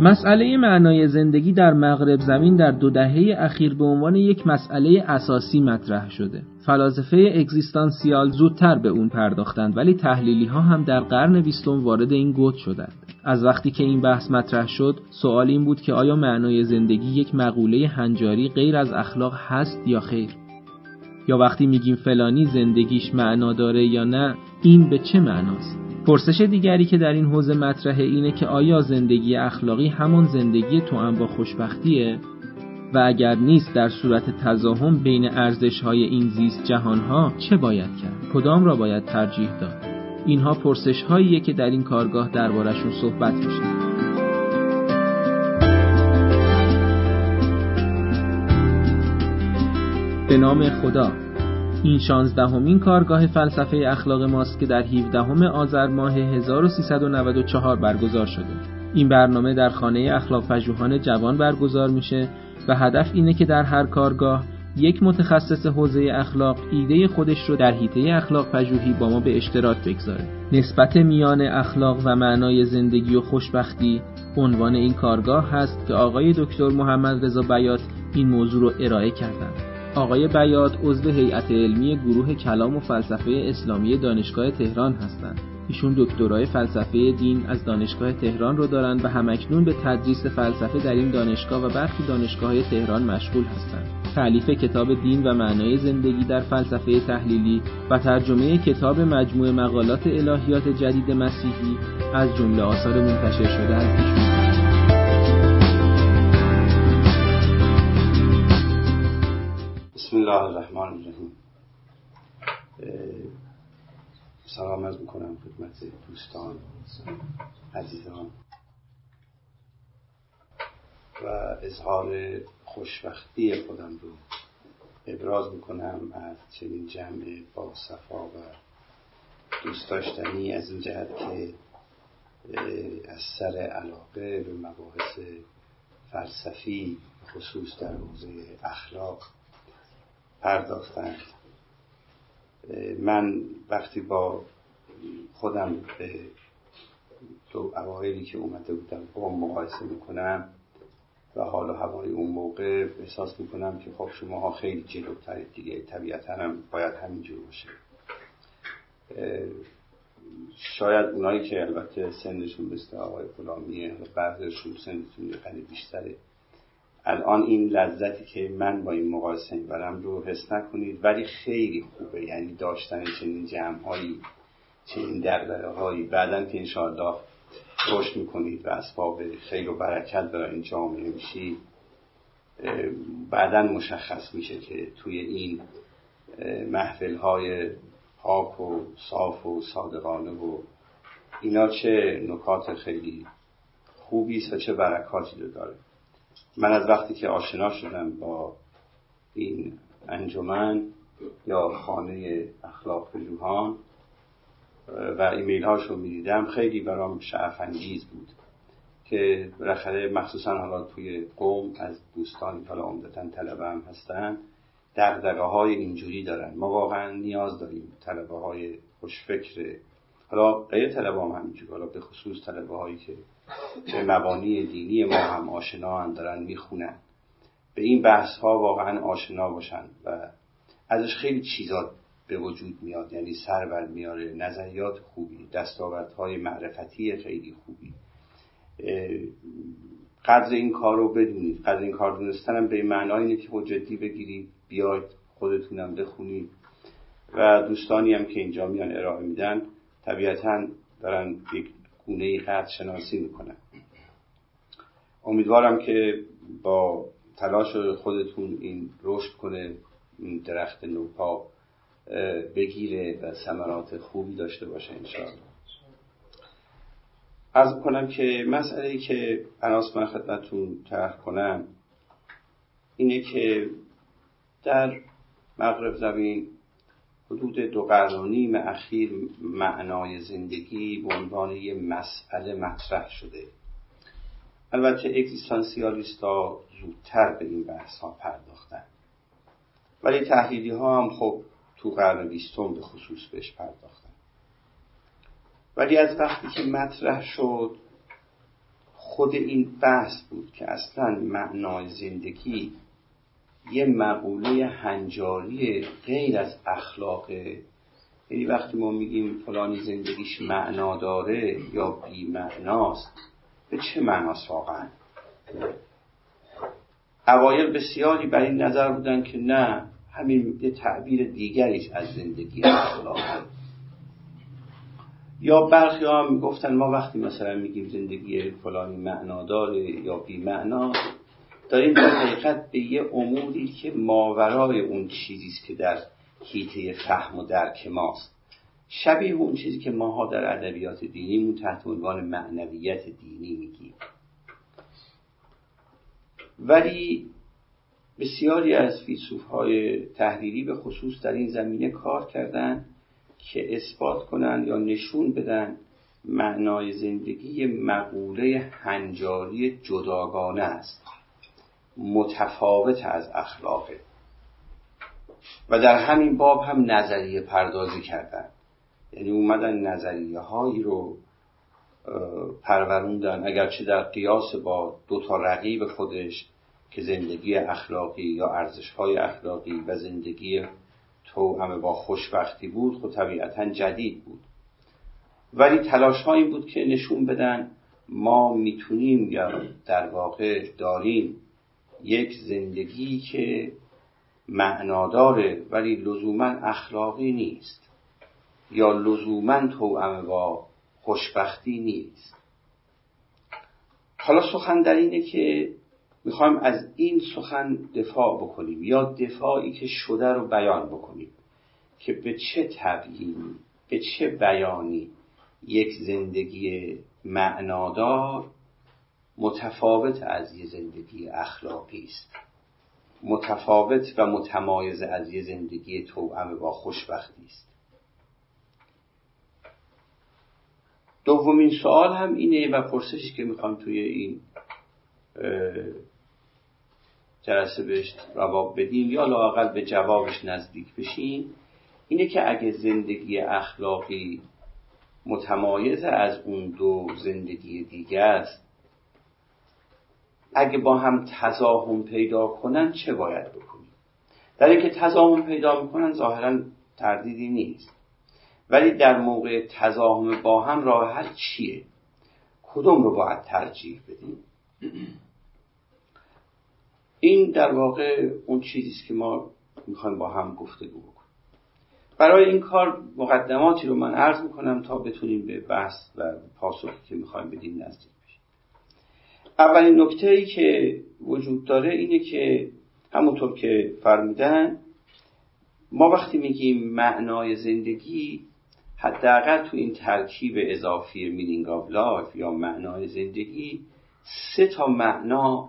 مسئله معنای زندگی در مغرب زمین در دو دهه اخیر به عنوان یک مسئله اساسی مطرح شده. فلاسفه اگزیستانسیال زودتر به اون پرداختند ولی تحلیلی ها هم در قرن بیستم وارد این گوت شدند. از وقتی که این بحث مطرح شد، سوال این بود که آیا معنای زندگی یک مقوله هنجاری غیر از اخلاق هست یا خیر؟ یا وقتی میگیم فلانی زندگیش معنا داره یا نه، این به چه معناست؟ پرسش دیگری که در این حوزه مطرحه اینه که آیا زندگی اخلاقی همان زندگی تو با خوشبختیه؟ و اگر نیست در صورت تزاهم بین ارزش های این زیست جهان ها چه باید کرد؟ کدام را باید ترجیح داد؟ اینها پرسش هاییه که در این کارگاه دربارشون صحبت میشه. به نام خدا. این شانزدهمین کارگاه فلسفه اخلاق ماست که در 17 آذر ماه 1394 برگزار شده. این برنامه در خانه اخلاق پژوهان جوان برگزار میشه و هدف اینه که در هر کارگاه یک متخصص حوزه اخلاق ایده خودش رو در حیطه اخلاق پژوهی با ما به اشتراک بگذاره. نسبت میان اخلاق و معنای زندگی و خوشبختی عنوان این کارگاه هست که آقای دکتر محمد رضا بیات این موضوع رو ارائه کردند. آقای بیات عضو هیئت علمی گروه کلام و فلسفه اسلامی دانشگاه تهران هستند. ایشون دکترای فلسفه دین از دانشگاه تهران رو دارند و همکنون به تدریس فلسفه در این دانشگاه و برخی دانشگاه تهران مشغول هستند. تعلیف کتاب دین و معنای زندگی در فلسفه تحلیلی و ترجمه کتاب مجموع مقالات الهیات جدید مسیحی از جمله آثار منتشر شده از ایشون بسم الله الرحمن الرحیم. سلام از می‌کنم خدمت دوستان عزیزان. و اظهار خوشبختی خودم رو ابراز می‌کنم از چنین جمع با صفا و دوست داشتنی از این جهت که از سر علاقه به مباحث فلسفی خصوص در حوزه اخلاق پرداختند من وقتی با خودم به دو اوایلی که اومده بودم با مقایسه می‌کنم و حال و هوای اون موقع احساس می‌کنم که خب شماها خیلی جلوترید دیگه. طبیعتا هم باید همینجور باشه. شاید اونایی که البته سنشون مثل آقای غلامیه بعضشون سنشون یه بیشتره الان این لذتی که من با این مقایسه می‌برم رو حس نکنید ولی خیلی خوبه. یعنی داشتن چنین جمع هایی چنین دردره هایی بعدا که انشاءالله رشد می‌کنید و اسباب خیر و برکت برای این جامعه میشی بعدا مشخص میشه که توی این محفل های پاک و صاف و صادقانه و اینا چه نکات خیلی خوبی است و چه برکاتی رو داره. من از وقتی که آشنا شدم با این انجمن یا خانه اخلاق پژوهان و ایمیل هاشو می‌دیدم خیلی برام شعف انگیز بود که بالاخره مخصوصا حالا توی قوم از دوستان حالا عمدتا طلبه هم هستن دقدقه های اینجوری دارن. ما واقعا نیاز داریم طلبه های خوشفکر حالا غیر طلبه هم همینجور حالا به خصوص طلبه هایی که به مبانی دینی ما هم آشنا هم دارن می‌خونن. به این بحث ها واقعا آشنا باشن و ازش خیلی چیزا به وجود میاد. یعنی سر بر میاره نظریات خوبی دستاوردهای معرفتی خیلی خوبی. قدر این کار رو بدونید. قدر این کار دونستنم به معنای اینه که جدی بگیرید بیاید خودتونم بخونید. و دوستانی هم که اینجا میان ارائه میدن طبیعتا دارن یک گونه قدر شناسی می‌کنن. امیدوارم که با تلاش خودتون این رشد کنه این درخت نوپا بگیره و ثمرات خوبی داشته باشه انشاءالله. از کنم که مسئله ای که بناس من خدمتتون طرح کنم اینه که در مغرب زمین حدود دو قرن و اخیر معنای زندگی به عنوان یه مسئله مطرح شده. البته اگزیستانسیالیستا زودتر به این بحث ها پرداختن. ولی تحلیلی ها هم خب تو قرن بیستم به خصوص بهش پرداختن. ولی از وقتی که مطرح شد خود این بحث بود که اصلا معنای زندگی یه مقوله هنجاری غیر از اخلاقه یعنی وقتی ما میگیم فلانی زندگیش معنا داره یا بی معناست به چه معناست واقعا؟ اوایل بسیاری بر این نظر بودن که نه همین یه تعبیر دیگریش از زندگی اخلاقه یا برخی ها می‌گفتن ما وقتی مثلا میگیم زندگی فلانی معنا داره یا بی معنا داریم در حقیقت به یه اموری که ماورای اون چیزیست که در حیطه فهم و درک ماست. شبیه اون چیزی که ماها در ادبیات دینیمون تحت عنوان معنویت دینی میگیم. ولی بسیاری از فیلسوف های تحریری به خصوص در این زمینه کار کردند که اثبات کنند یا نشون بدن معنای زندگی مقوله هنجاری جداگانه است. متفاوت از اخلاقه. و در همین باب هم نظریه پردازی کردن. یعنی اومدن نظریه هایی رو پروروندن اگرچه در قیاس با دو تا رقیب خودش که زندگی اخلاقی یا ارزش های اخلاقی و زندگی همه با خوشبختی بود خود طبیعتا جدید بود. ولی تلاش این بود که نشون بدن ما می‌تونیم یا در واقع داریم یک زندگی که معناداره ولی لزوما اخلاقی نیست. یا لزوما توأم با خوشبختی نیست. حالا سخن در اینه که می‌خوایم از این سخن دفاع بکنیم یا دفاعی که شده رو بیان بکنیم که به چه تبیینی به چه بیانی یک زندگی معنادار متفاوت از یه زندگی اخلاقی است. متفاوت و متمایز از یه زندگی توأم با خوشبختی است. دومین سوال هم اینه و پرسشی که می‌خوام توی این جلسه بهش رواب بدیم یا لاقل به جوابش نزدیک بشیم اینه که اگه زندگی اخلاقی متمایز از اون دو زندگی دیگه است اگه با هم تزاهم پیدا کنن چه باید بکنیم؟ در اینکه تزاهم پیدا می‌کنن ظاهرا تردیدی نیست. ولی در موقع تزاهم با هم راه حل چیه؟ کدوم رو باید ترجیح بدیم؟ این در واقع اون چیزیست که ما می‌خوایم با هم گفتگو بکنیم. برای این کار مقدماتی رو من عرض می‌کنم تا بتونیم به بحث و پاسخی که می‌خوایم بدیم نزدیک. اولین نکته ای که وجود داره اینه که همونطور که فرمودن ما وقتی میگیم معنای زندگی حداقل تو این ترکیب اضافی meaning of life یا معنای زندگی سه تا معنا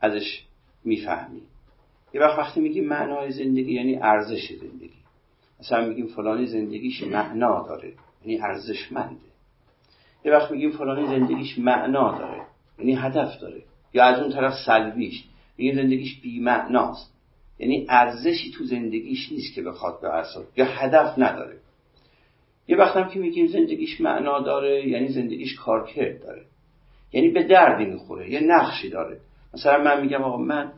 ازش می‌فهمیم. یه وقت وقتی میگیم معنای زندگی یعنی ارزش زندگی. مثلا میگیم فلانی زندگیش معنا داره یعنی ارزشمنده. یه وقت میگیم فلانی زندگیش معنا داره. یعنی هدف داره. یا از اون طرف سلبیش. میگیم زندگیش بی معناست یعنی ارزشی تو زندگیش نیست که بخواد به اصلا یا هدف نداره. یه وقت هم که میگیم زندگیش معنا داره یعنی زندگیش کارکرد داره. یعنی به دردی می‌خوره یه نقشی داره. مثلا من میگم آقا من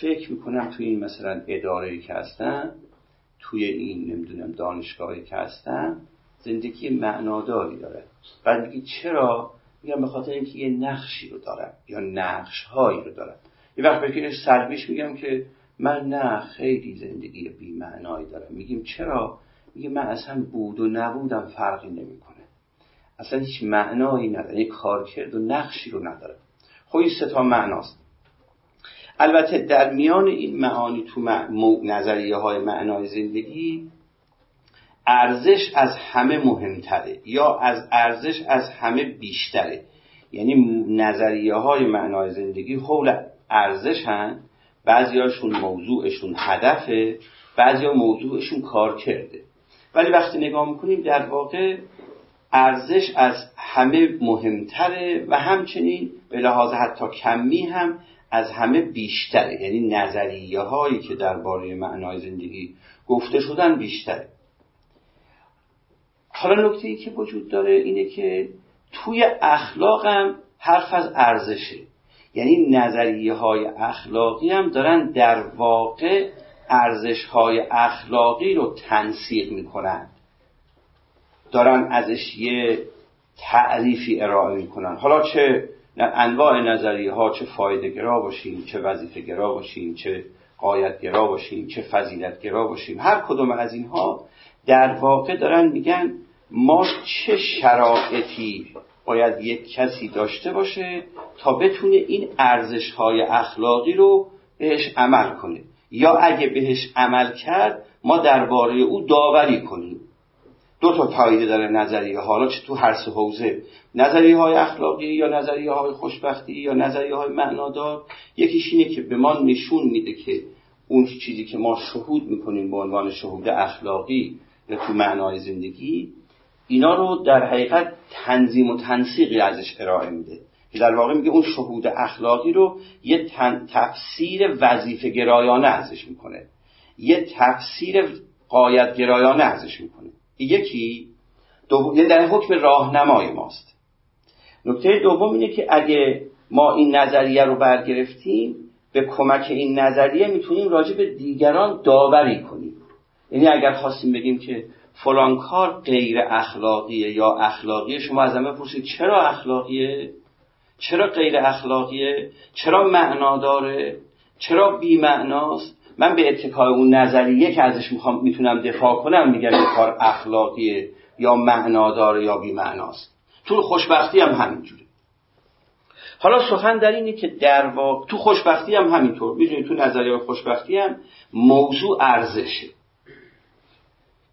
فکر می‌کنم توی این مثلا اداره که هستم توی این نمی‌دونم دانشگاهی که هستم زندگی معناداری داره. بعد میگی چرا؟ میگم به خاطر اینکه یه نقشی رو دارم یا نقش هایی رو دارم. یه وقت بکنش سلبیش میگم که من نه خیلی زندگی بی معنایی دارم. میگیم چرا؟ میگه من اصلا بود و نبودم فرقی نمی‌کنه. اصلا هیچ معنایی نداره. یعنی کارکرد و نقشی رو نداره. خب این سه تا معناست. البته در میان این معانی تو نظریه های معنای زندگی ارزش از همه مهمتره یا از ارزش از همه بیشتره. یعنی نظریه های معنای زندگی حول ارزش هن بعضی هاشون موضوعشون هدفه بعضی ها موضوعشون کار کرده ولی وقتی نگاه می‌کنیم در واقع ارزش از همه مهمتره و همچنین به لحاظ حتی کمی هم از همه بیشتره. یعنی نظریه هایی که درباره معنای زندگی گفته شدن بیشتره. حالا نکته ای که وجود داره اینه که توی اخلاقم حرف از ارزشه. یعنی نظریه های اخلاقی هم دارن در واقع ارزش های اخلاقی رو تنسیق می‌کنن. دارن ازش یه تعریفی ارائه می‌کنن. حالا چه انواع نظریه ها چه فایده گرا باشیم چه وظیفه گرا باشیم چه قایت گرا باشیم چه فضیلت گرا باشیم. هر کدوم از اینها در واقع دارن میگن ما چه شرایطی باید یک کسی داشته باشه تا بتونه این ارزش های اخلاقی رو بهش عمل کنه؟ یا اگه بهش عمل کرد ما درباره او داوری کنیم. دو تا پایده داره نظریه. حالا چه تو هر سه حوزه. نظریه های اخلاقی یا نظریه های خوشبختی یا نظریه های معنادار. یکیش اینه که به ما نشون میده که اون چیزی که ما شهود می‌کنیم به عنوان شهود اخلاقی یا تو معنای زندگی اینا رو در حقیقت تنظیم و تنسیقی ازش ارائه میده. که در واقع میگه اون شهود اخلاقی رو یه تفسیر وظیفه گرایانه ازش می‌کنه. یه تفسیر قایت گرایانه ازش می‌کنه. یکی یعنی در حکم راهنمای ماست. نکته دوم اینه که اگه ما این نظریه رو برگرفتیم به کمک این نظریه می‌تونیم راجع به دیگران داوری کنیم. یعنی اگر خواستیم بگیم که فلان کار غیر اخلاقیه یا اخلاقیه؟ شما از همه بپرسید چرا اخلاقیه؟ چرا غیر اخلاقیه؟ چرا معنا داره؟ چرا بی معناست من به اتکای اون نظریه که ازش می‌خوام می‌تونم دفاع کنم میگم این کار اخلاقیه یا معنا داره یا بی معناست تو خوشبختی هم همینجوره. حالا سخن در اینه که در واقع تو خوشبختی هم همینطور. می‌دونید تو نظریه خوشبختی هم موضوع ارزشه.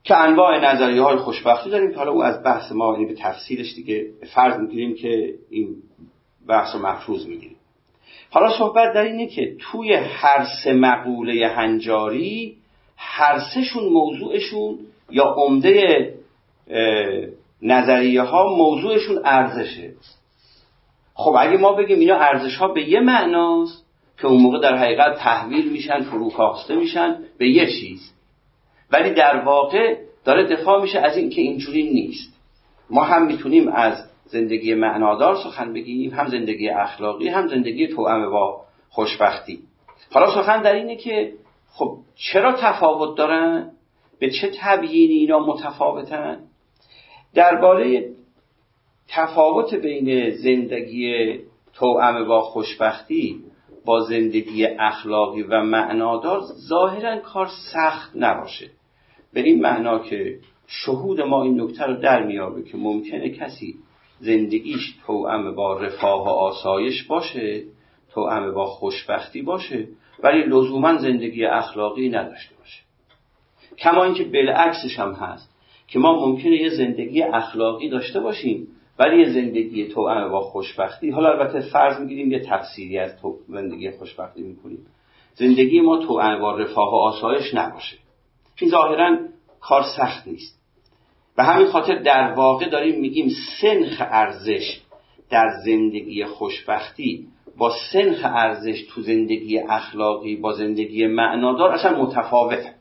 که انواع نظریه های خوشبختی داریم که حالا او از بحث ما یعنی به تفسیرش دیگه فرض می‌گیریم که این بحث رو مفروض می‌گیریم. حالا صحبت در اینه که توی هر سه مقوله هنجاری هر سهشون موضوعشون یا عمده نظریه ها موضوعشون ارزشه. خب اگه ما بگیم اینا ارزش ها به یه معناست که اون موقع در حقیقت تحویل میشن فروکاسته میشن به یه چیز. ولی در واقع داره دفاع میشه از این که اینجوری نیست. ما هم می‌تونیم از زندگی معنادار سخن بگیم هم زندگی اخلاقی هم زندگی توأم با خوشبختی. حالا سخن در اینه که خب چرا تفاوت دارن؟ به چه تبیینی اینا متفاوتن؟ درباره تفاوت بین زندگی توأم با خوشبختی با زندگی اخلاقی و معنادار ظاهرا کار سخت نباشه. به این معنا که شهود ما این نکته رو در میابه که ممکنه کسی زندگیش توأم با رفاه و آسایش باشه توأم با خوشبختی باشه ولی لزوما زندگی اخلاقی نداشته باشه. کما اینکه بالعکسش هم هست که ما ممکنه یه زندگی اخلاقی داشته باشیم ولی زندگی توأم با خوشبختی. حالا البته فرض می‌گیریم یه تفسیری از تو زندگی خوشبختی می‌کنیم. زندگی ما توأم با رفاه و آسایش نباشه. این ظاهرا کار سخت نیست به همین خاطر در واقع داریم میگیم سنخ ارزش در زندگی خوشبختی با سنخ ارزش تو زندگی اخلاقی با زندگی معنادار اصلا متفاوته.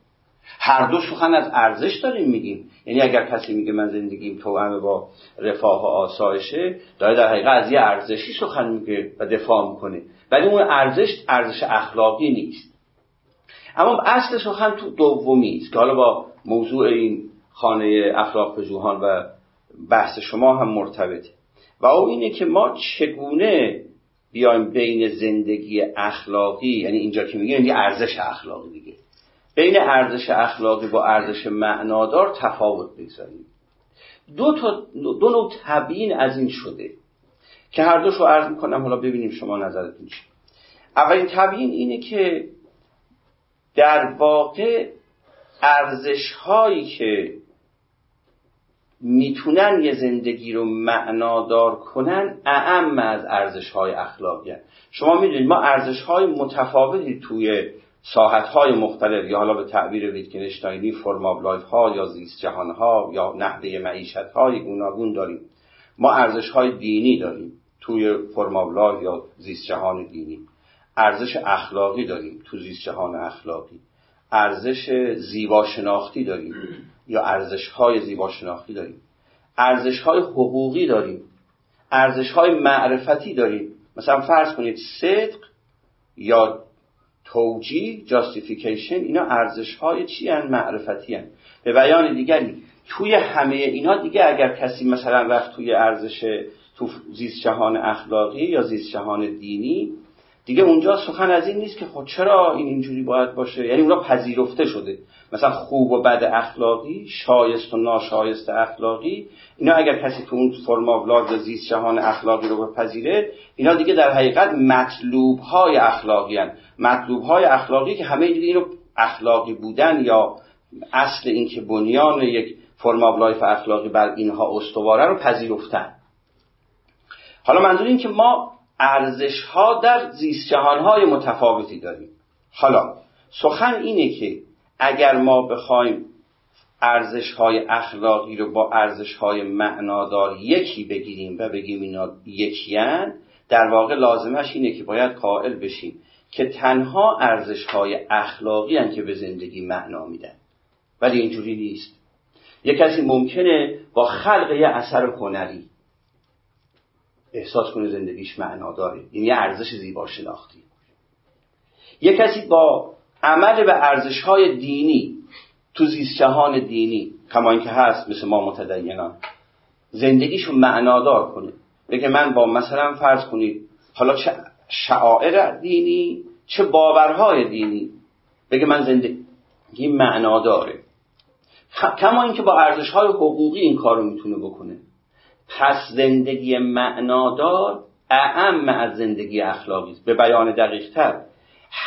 هر دو سخن از ارزش داریم میگیم. یعنی اگر کسی میگه من زندگیم توأم با رفاه و آسایشه داره در حقیقت از یه ارزشی سخن میگه و دفاع می‌کنه. ولی اون ارزش ارزش اخلاقی نیست. اما اصل سخن تو دومی است که حالا با موضوع این خانه اخلاق پژوهان و بحث شما هم مرتبطه. و او اینه که ما چگونه بیایم بین زندگی اخلاقی یعنی اینجا که میگه یعنی ارزش اخلاقی دیگه. بین ارزش اخلاقی با ارزش معنادار تفاوت بگذاریم دو, تا دو نوع تبیین از این شده که هر دوش رو عرض می‌کنم حالا ببینیم شما نظرتون چی اولین تبیین اینه که در واقع ارزش هایی که می‌تونن یه زندگی رو معنادار کنن اعم از ارزش های اخلاقی هن. شما می‌دونید ما ارزش های متفاوتی توی ساحت های مختلف یا حالا به تعبیر ویتکنشتاینی فرم ها یا زیست جهان ها یا نحوه معیشت های گوناگون داریم. ما ارزش های دینی داریم. توی فرم یا زیست جهان دینی. ارزش اخلاقی داریم تو زیست جهان اخلاقی. ارزش زیبا شناختی داریم. یا ارزش های زیبا شناختی داریم. ارزش های حقوقی داریم. ارزش های معرفتی داریم. مثلا فرض کنید صدق یا توجی جاستیفیکیشن اینا ارزش های چی هن؟ معرفتی هن. به بیان دیگری توی همه اینا دیگه اگر کسی مثلا رفت توی ارزش تو زیست جهان اخلاقی یا زیست جهان دینی دیگه اونجا سخن از این نیست که خب چرا این اینجوری باید باشه یعنی اونا پذیرفته شده مثلا خوب و بد اخلاقی شایست و ناشایست اخلاقی اینا اگر کسی تو اون فرم آف زیست جهان اخلاقی رو بپذیره اینا دیگه در حقیقت مطلوب های اخلاقی هن. مطلوب های اخلاقی که همه دیگه اینو اخلاقی بودن یا اصل این که بنیان یک form life اخلاقی بر اینها استواره رو پذیرفتن حالا منظور این که ما ارزش ها در زیست جهان های متفاوتی داریم حالا سخن اینه که اگر ما بخوایم ارزش های اخلاقی رو با ارزش های معنادار یکی بگیریم و بگیم اینا یکیان در واقع لازمش اینه که باید قائل بشیم که تنها ارزش های اخلاقی هن که به زندگی معنا میدن. ولی اینجوری نیست. یک کسی ممکنه با خلق یه اثر هنری احساس کنه زندگیش معنا داره این یه ارزش زیبا شناختی یه کسی با عمل به ارزش های دینی تو زیست جهان دینی کما اینکه هست مثل ما متدینان. زندگیشو معنادار کنه. بگه من با مثلا فرض کنید حالا چه شعائر دینی چه باورهای دینی. بگه من زندگی معنا داره کما اینکه با ارزش های حقوقی این کارو می‌تونه بکنه. پس زندگی معنادار اعم از زندگی اخلاقی به بیان دقیق تر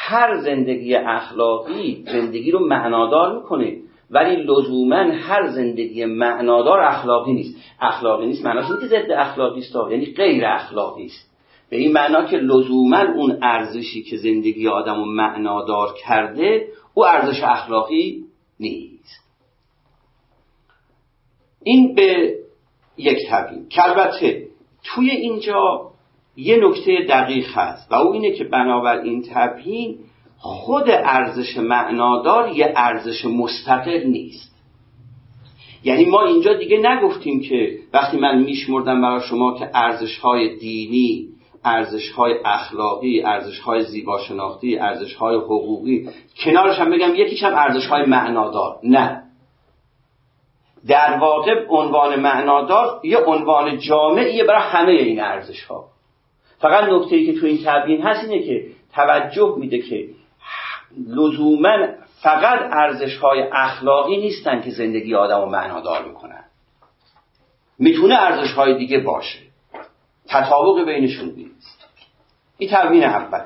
هر زندگی اخلاقی زندگی رو معنادار می‌کنه. ولی لزوما هر زندگی معنادار اخلاقی نیست. اخلاقی نیست معناش که ضد اخلاقی است یعنی غیر اخلاقی است. به این معنا که لزوما اون ارزشی که زندگی آدم رو معنادار کرده او ارزش اخلاقی نیست. این به یک تبیین که البته توی اینجا یه نکته دقیق هست و او اینه که بنابراین تبیین خود ارزش معنادار یه ارزش مستقل نیست. یعنی ما اینجا دیگه نگفتیم که وقتی من میشمردم برای شما که ارزش های دینی ارزش های اخلاقی ارزش های زیباشناختی ارزش های حقوقی کنارش هم بگم یکیش هم ارزش های معنادار. نه. در واقع عنوان معنادار یه عنوان جامعیه برای همه این ارزش ها فقط نکته ای که تو این تبیین هست اینه که توجه میده که لزوما فقط ارزش های اخلاقی نیستن که زندگی آدم رو معنادار می‌کنن می‌تونه ارزش های دیگه باشه. تطابق بینشون نیست. این تبیین اول.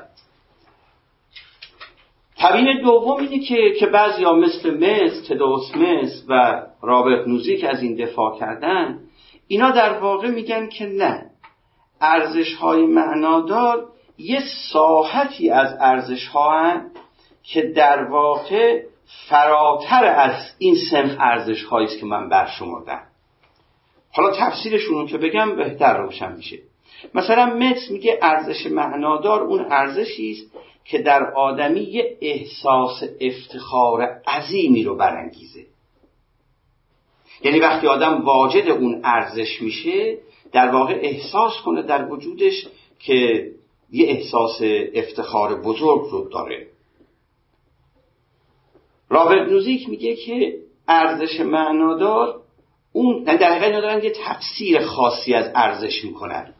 تبیین دوم اینه که که بعضی ها مثل مس تدوسمس و رابرت نوزیک از این دفاع کردن اینا در واقع میگن که نه. ارزش های معنادار یه ساحتی از ارزش ها که در واقع فراتر از این سنف ارزش است که من برشمردم. حالا تفسیرشون که بگم بهتر روشن میشه. مثلا متس میگه ارزش معنادار اون ارزشی است که در آدمی یه احساس افتخار عظیمی رو برانگیزه. یعنی وقتی آدم واجد اون ارزش میشه در واقع احساس کنه در وجودش که یه احساس افتخار بزرگ رو داره. رابرت نوزیک میگه که ارزش معنادار اون در حقیقت دارن یه تفسیر خاصی از ارزش می‌کنن.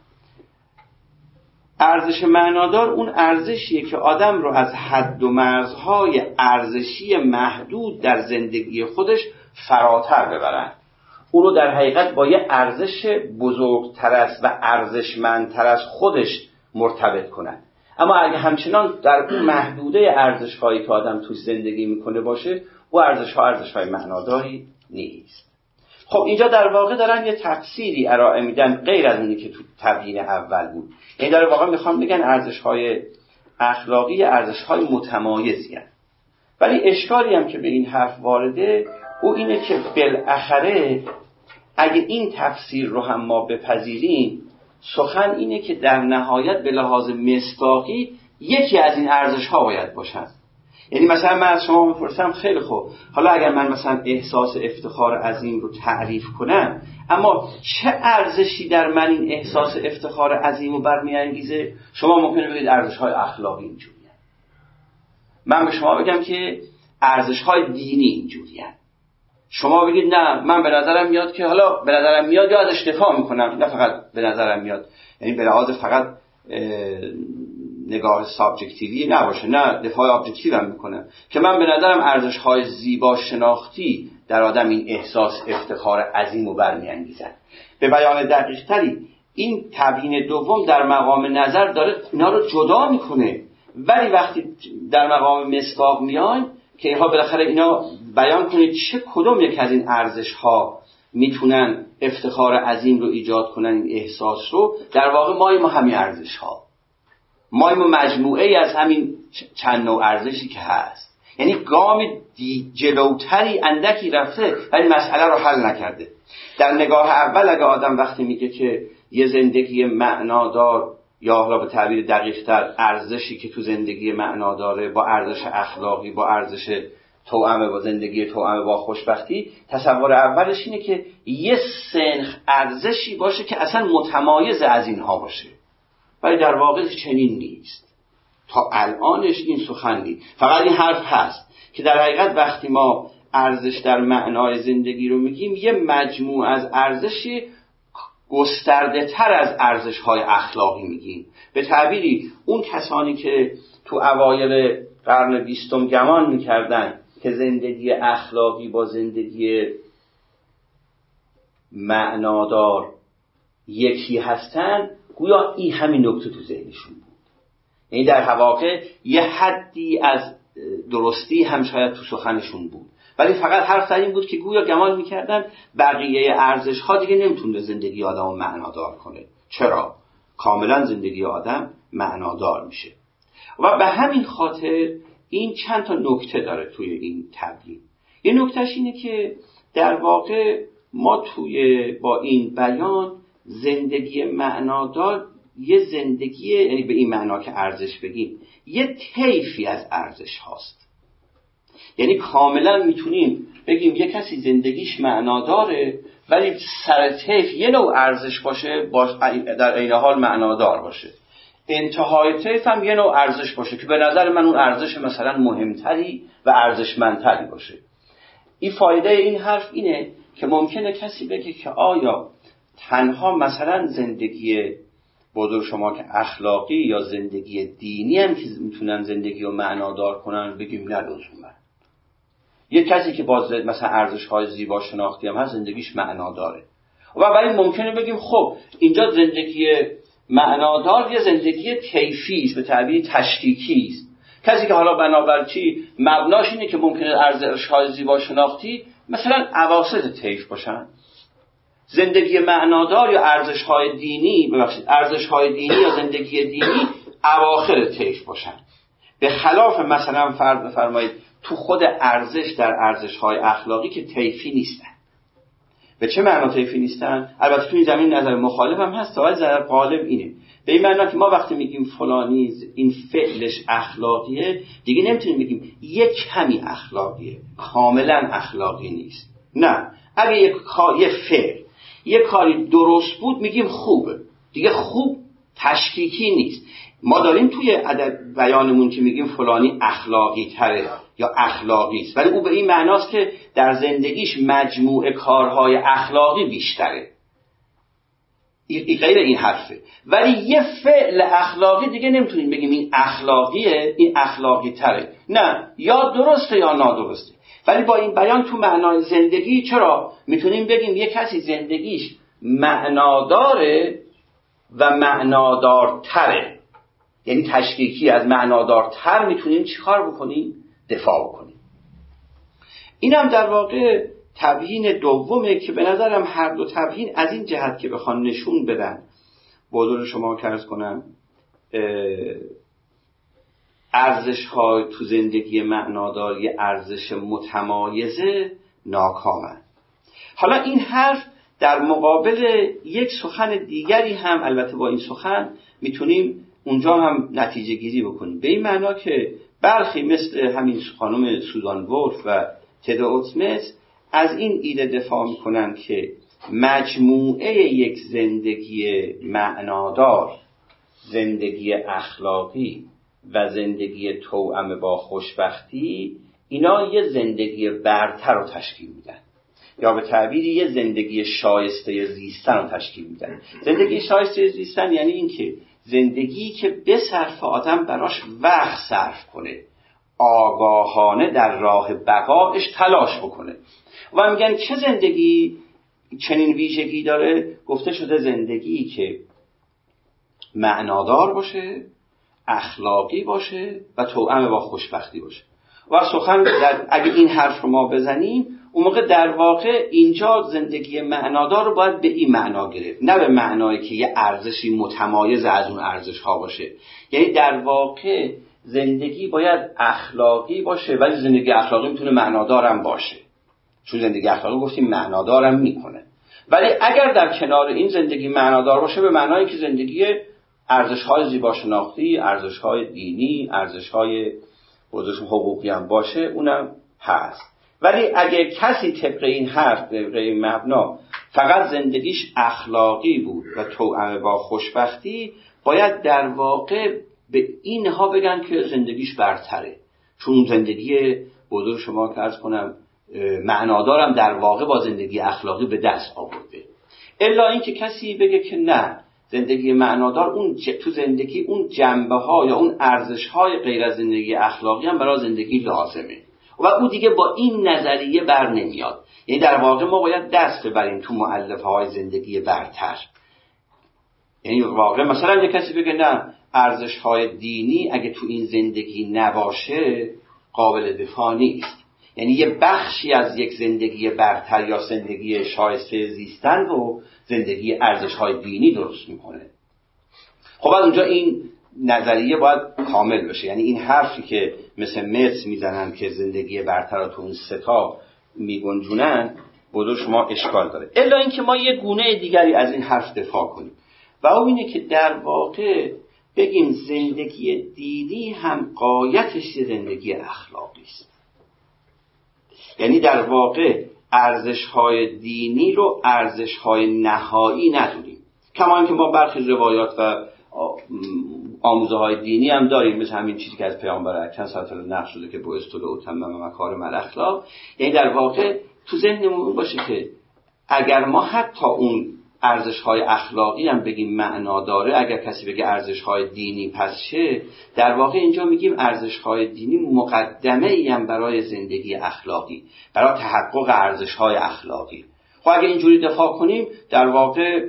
ارزش معنادار اون ارزشیه که آدم رو از حد و مرزهای ارزشی محدود در زندگی خودش فراتر ببرن. او رو در حقیقت با یه ارزش بزرگتر است و ارزشمندتر از خودش مرتبط کنن اما اگه همچنان در اون محدوده ارزش هایی که آدم توی زندگی می‌کنه باشه او ارزش ها ارزش های معناداری نیست. خب اینجا در واقع دارن یه تفسیری ارائه میدن غیر از اونی که تو تبیین اول بود. این یعنی داره واقعا می‌خوام بگن ارزش های اخلاقی ارزش های متمایزی هست. ولی اشکالی هم که به این حرف وارده او اینه که بالاخره اگه این تفسیر رو هم ما بپذیریم سخن اینه که در نهایت به لحاظ مستاقی یکی از این ارزش ها باید باشن یعنی مثلا من از شما می‌پرسم خیلی خوب. حالا اگر من مثلا احساس افتخار عظیم رو تعریف کنم اما چه ارزشی در من این احساس افتخار عظیم رو برمیانگیزه؟ شما ممکنه بگید ارزش های اخلاقی اینجوری من به شما بگم که ارزش های دینی اینجوری شما بگید نه من به نظرم میاد که حالا به نظرم میاد یا ازش دفاع می‌کنم؟ نه فقط به نظرم میاد. یعنی به لحاظ فقط نگاه subjective ی نباشه. نه دفاع objective هم می‌کنم که من به نظرم ارزش های زیبا شناختی در آدم این احساس افتخار عظیم و برمیانگیزد. به بیان دقیق تری این تبیین دوم در مقام نظر داره اینا رو جدا می‌کنه. ولی وقتی در مقام مصداق میان که اینها بالاخره اینا بیان کنید چه کدوم یک از این ارزش ها می‌تونن افتخار عظیم رو ایجاد کنن این احساس رو؟ در واقع ما همین ارزش ها ما مجموعه از همین چند نوع ارزشی که هست. یعنی گام جلوتری اندکی رفته ولی مسئله رو حل نکرده. در نگاه اول اگه آدم وقتی میگه که یه زندگی معنادار یا حالا به تعبیر دقیق تر ارزشی که تو زندگی معنا داره با ارزش اخلاقی با ارزش توأمه با زندگی توأمه با خوشبختی تصور اولش اینه که یه سنخ ارزشی باشه که اصلا متمایز از اینها باشه. ولی در واقع چنین نیست. تا الانش این سخن نیست فقط این حرف هست که در حقیقت وقتی ما ارزش در معنای زندگی رو میگیم یه مجموع از ارزشی گسترده تر از ارزش های اخلاقی میگیم. به تعبیری اون کسانی که تو اوایل قرن بیستم گمان می‌کردن که زندگی اخلاقی با زندگی معنادار یکی هستن گویا این همین نکته تو ذهنشون بود. یعنی در واقع یه حدی از درستی هم شاید تو سخنشون بود. ولی فقط حرف در این بود که گویا گمان می‌کردن بقیه ارزش ها دیگه نمی‌تونه زندگی آدم رو معنادار کنه. چرا؟ کاملا زندگی آدم معنادار میشه. و به همین خاطر این چند تا نکته داره توی این تبیین. یه نکتهش اینه که در واقع ما توی با این بیان زندگی معنادار یه زندگی یعنی به این معنا که ارزش بگیم یه طیفی از ارزش هاست. یعنی کاملا می‌تونیم بگیم یه کسی زندگیش معنا داره ولی سر طیف یه نوع ارزش باشه در عین حال معنادار باشه. انتهای طیف هم یه نوع ارزش باشه که به نظر من اون ارزش مثلا مهمتری و ارزشمندتری باشه. این فایده این حرف اینه که ممکنه کسی بگه که آیا تنها مثلا زندگی بودر شما که اخلاقی یا زندگی دینی هم که می‌تونن زندگی رو معنادار کنن؟ بگیم نه یه کسی که باز مثلا ارزش های زیبا شناختی هم هست زندگیش معنا داره. و ولی ممکنه بگیم خب اینجا زندگی معنادار یه زندگی کیفی است به تعبیر تشکیکی است. کسی که حالا بنابر چی مبناش اینه که ممکنه ارزش های زیبا شناختی مثلا اواسط طیف باشن. زندگی معنادار یا ارزش های دینی ببخشید ارزش های دینی یا زندگی دینی اواخر طیف باشن. به خلاف مثلا فرض بفرمایید تو خود ارزش در ارزش های اخلاقی که طیفی نیستن. به چه معنا طیفی نیستن؟ البته تو زمین نظر مخالف هم هست ولی نظر غالب اینه. به این معنا که ما وقتی میگیم فلانی این فعلش اخلاقیه دیگه نمی‌تونیم بگیم یک کمی اخلاقیه کاملا اخلاقی نیست. نه. اگه یک یه فعل یه کاری درست بود میگیم خوبه دیگه خوب تشکیکی نیست. ما داریم توی عدد بیانمون که میگیم فلانی اخلاقی تره یا اخلاقی است. ولی او به این معناست که در زندگیش مجموع کارهای اخلاقی بیشتره. غیر این حرفه. ولی یه فعل اخلاقی دیگه نمی‌تونیم بگیم این اخلاقیه این اخلاقی تره نه یا درسته یا نادرسته. ولی با این بیان تو معنای زندگی چرا؟ می‌تونیم بگیم یه کسی زندگیش معناداره و معنادارتره. یعنی تشکیکی از معنادارتر می‌تونیم چیکار بکنیم؟ دفاع بکنیم. این هم در واقع تبیین دومه که به نظرم هر دو تبیین از این جهت که بخوان نشون بدن. بودور شما کرز کنم ارزش های تو زندگی معنادار یه ارزش متمایزه ناکامن. حالا این حرف در مقابل یک سخن دیگری هم البته با این سخن می‌تونیم اونجا هم نتیجه گیری بکنیم. به این معنا که برخی مثل همین خانم سوزان ولف و تدا اوتمس از این ایده دفاع می‌کنن که مجموعه یک زندگی معنادار زندگی اخلاقی و زندگی توأم با خوشبختی اینا یه زندگی برتر رو تشکیل میدن. یا به تعبیری یه زندگی شایسته زیستن رو تشکیل میدن. زندگی شایسته زیستن یعنی اینکه زندگی که به صرف آدم براش وقت صرف کنه. آگاهانه در راه بقایش تلاش بکنه. و میگن چه زندگی؟ چنین ویژگی داره. گفته شده زندگی که معنادار باشه اخلاقی باشه و توأم با خوشبختی باشه. و سخن در اگه این حرف رو ما بزنیم اون موقع در واقع اینجا زندگی معنادار رو باید به این معنا گرفت نه به معنایی که یه ارزشی متمایز از اون ارزش ها باشه. یعنی در واقع زندگی باید اخلاقی باشه ولی زندگی اخلاقی می‌تونه معنادارم باشه. چون زندگی اخلاقی گفتیم معنادارم می‌کنه. ولی اگر در کنار این زندگی معنادار باشه به معنایی که زندگی ارزش های زیبا شناختی ارزش های دینی ارزش های حقوقی هم باشه اونم هست. ولی اگه کسی طبق این حرف طبق این مبنا فقط زندگیش اخلاقی بود و توأم با خوشبختی باید در واقع به اینها بگن که زندگیش برتره. چون زندگی بزرگ شما که ارز کنم معنادارم در واقع با زندگی اخلاقی به دست آورده. الا اینکه کسی بگه که نه زندگی معنادار اون تو زندگی اون جنبه ها یا اون ارزش های غیر از زندگی اخلاقی هم برای زندگی لازمه. و او دیگه با این نظریه بر نمیاد. یعنی در واقع ما باید دست ببریم تو معلفه های زندگی برتر. یعنی واقع مثلا یه کسی بگه نه ارزش های دینی اگه تو این زندگی نباشه قابل دفاع نیست. یعنی یه بخشی از یک زندگی برتر یا زندگی شایسته زیستن رو زندگی ارزش های دینی درست می‌کنه. خب از اونجا این نظریه باید کامل بشه یعنی این حرفی که مثل مس می‌زنن که زندگی برتر تو اون ستا میگنجونن بزرگ شما اشکال داره. الا اینکه ما یه گونه دیگری از این حرف دفاع کنیم. و اون اینه که در واقع بگیم زندگی دینی هم قایتش زندگی اخلاقی است. یعنی در واقع ارزش های دینی رو ارزش های نهایی ندونیم. کما اینکه ما برخی روایات و آموزه های دینی هم داریم مثل همین چیزی که از پیامبر اکرم صلی الله نقل شده که با استول اوتمم مکارم الاخلاق یعنی در واقع تو ذهنمون باشه که اگر ما حتی اون ارزش های اخلاقی هم بگیم معنا داره اگر کسی بگه ارزش های دینی پس چه؟ در واقع اینجا میگیم ارزش های دینی مقدمه ای هم برای زندگی اخلاقی برای تحقق ارزش های اخلاقی. خب اگر اینجوری دفاع کنیم در واقع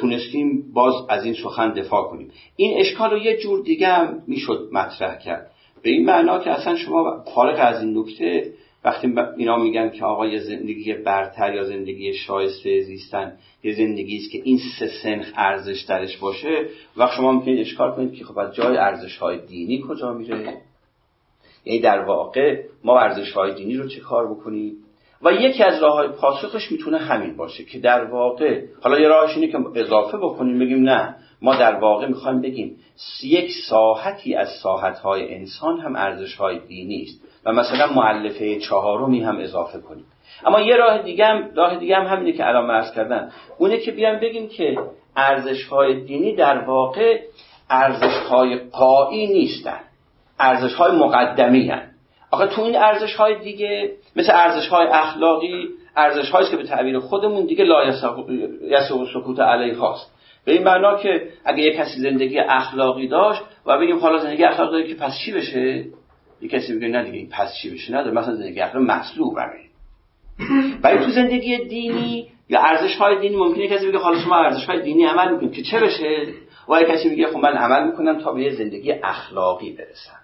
تونستیم باز از این سخن دفاع کنیم. این اشکال رو یه جور دیگه هم می‌شد مطرح کرد. به این معنا که اصلا شما فارغ از این نکته وقتی اینا میگن که آقا یه زندگی برتر یا زندگی شایسته زیستن یه زندگی است که این سه سنخ ارزش درش باشه وقت شما می‌تونید اشکال کنید که خب از جای ارزش های دینی کجا میره یعنی در واقع ما ارزش های دینی رو چه کار بکنیم؟ و یکی از راه های پاسخش می‌تونه همین باشه که در واقع حالا یه راهش اینه که اضافه بکنیم بگیم نه ما در واقع می‌خوایم بگیم یک ساحتی از ساحت های انسان هم ارزش های دینی است و مثلا معلفه چهارمی هم اضافه کنیم. اما یه راه دیگه هم راه دیگه هم همینه که الان مرز کردن اونه که بیان بگیم که ارزش های دینی در واقع ارزش های قایی نیستن. ارزش های مقدمی هن. آخه تو این ارزش های دیگه مثل ارزش های اخلاقی ارزش هایی که به تعبیر خودمون دیگه لا و سکوت علیه هاست. به این معنا که اگه یه کسی زندگی اخلاقی داشت و بگیم حالا زندگی اخلاقی داره که پس چی بشه؟ یه کسی بگه نه دیگه این پس چی بشه؟ نداره مثلا زندگی اخلاقی مطلوب ولی تو زندگی دینی یا ارزش های دینی ممکنه کسی بگه حالا شما ارزش های دینی عمل می‌کنید که چه بشه؟ و کسی میگه خب من عمل می‌کنم تا به یه زندگی اخلاقی برسم.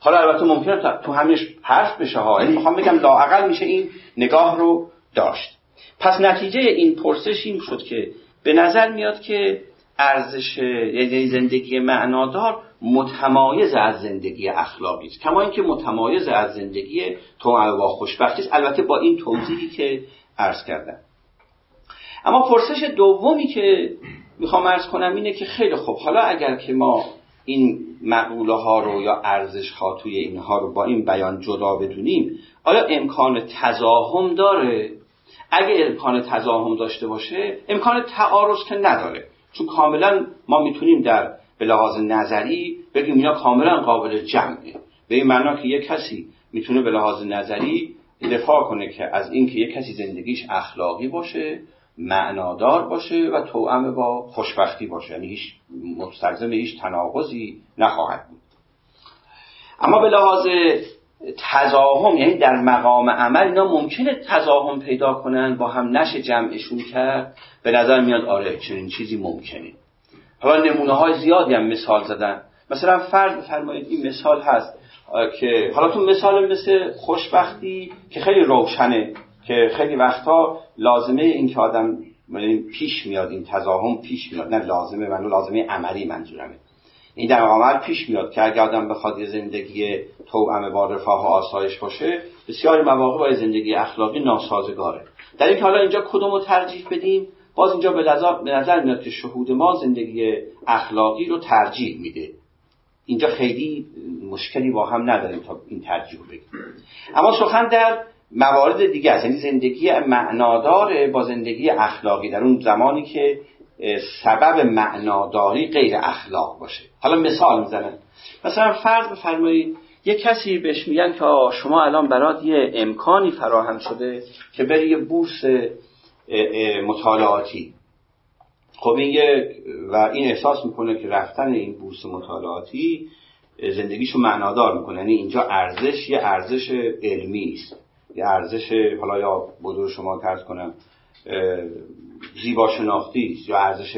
حالا البته ممکنه تو همینش حرف بشه ها. یعنی می‌خوام بگم لاعقل میشه این نگاه رو داشت. پس نتیجه این پرسش این شد که به نظر میاد که ارزش یعنی زندگی معنادار متمایز از زندگی اخلاقی است. کما اینکه متمایز از زندگی تو و خوشبختی است. البته با این توضیحی که عرض کردم. اما پرسش دومی که می‌خوام عرض کنم اینه که خیلی خوب. حالا اگر که ما این مقوله ها رو یا ارزش ها توی اینها رو با این بیان جدا بدونیم آیا امکان تزاهم داره؟ اگه امکان تزاهم داشته باشه امکان تعارض که نداره. چون کاملا ما می‌تونیم در به لحاظ نظری بگیم اینا کاملا قابل جمعه. به این معنا که یک کسی می‌تونه به لحاظ نظری دفاع کنه که از اینکه یک کسی زندگیش اخلاقی باشه معنادار باشه و توأم با خوشبختی باشه. یعنی هیچ مستلزم هیچ تناقضی نخواهد بود. اما به لحاظ تزاهم یعنی در مقام عمل اینا ممکنه تزاهم پیدا کنن با هم نشه جمعشون کرد به نظر میاد آره چنین چیزی ممکنه. حالا نمونه های زیادی هم مثال زدن. مثلا فرض بفرمایید این مثال هست که حالا تو مثال مثل خوشبختی که خیلی روشنه. که خیلی وقتا لازمه این که آدم یعنی پیش میاد این تزاهم پیش میاد. نه لازمه من لازمه عملی منظورمه. این در عمل پیش میاد که اگر آدم بخواد یه زندگی توأم با رفاه و آسایش باشه بسیاری مواقع با زندگی اخلاقی ناسازگاره. در اینکه حالا اینجا کدوم رو ترجیح بدیم؟ باز اینجا به نظر میاد که شهود ما زندگی اخلاقی رو ترجیح میده. اینجا خیلی مشکلی با هم نداریم تا این ترجیح بگیم. اما سخن در موارد دیگه است. یعنی زندگی معنادار با زندگی اخلاقی. در اون زمانی که سبب معناداری غیر اخلاق باشه. حالا مثال می‌زنم. مثلا فرض بفرمایید یه کسی بهش میگن که شما الان برات یه امکانی فراهم شده که بری یه بورس مطالعاتی. خب این و این احساس می‌کنه که رفتن این بورس مطالعاتی زندگیشو معنادار می‌کنه. یعنی اینجا ارزش یه ارزش علمی است. یه ارزش حالا یا بزرگ شما کرد کنم زیبا شناختی یا ارزش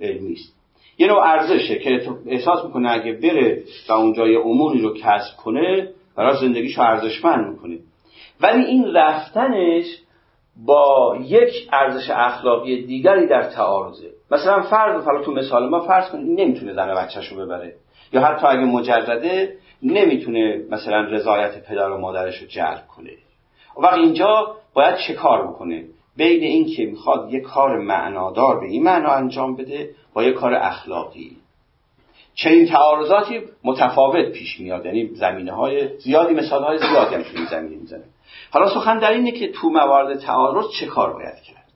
علمی است. یه نوع ارزشه که احساس می‌کنه اگه بره و اونجا یه اموری رو کسب کنه برای زندگیشو ارزشمند می‌کنه. ولی این رفتنش با یک ارزش اخلاقی دیگری در تعارضه. مثلا فرض حالا تو مثال ما فرض کنید نمی‌تونه زن بچهش رو ببره. یا حتی اگه مجرده نمی‌تونه مثلا رضایت پدر و مادرش رو جلب کنه. و اینجا باید چه کار بکنه؟ بین که می‌خواد یه کار معنادار به این معنا انجام بده با یه کار اخلاقی. چنین تعارضاتی متفاوت پیش میاد یعنی زمینه های زیادی مثال های زیادی هم این زمینه می‌زنه. حالا سخن در اینه که تو موارد تعارض چه کار باید کرد؟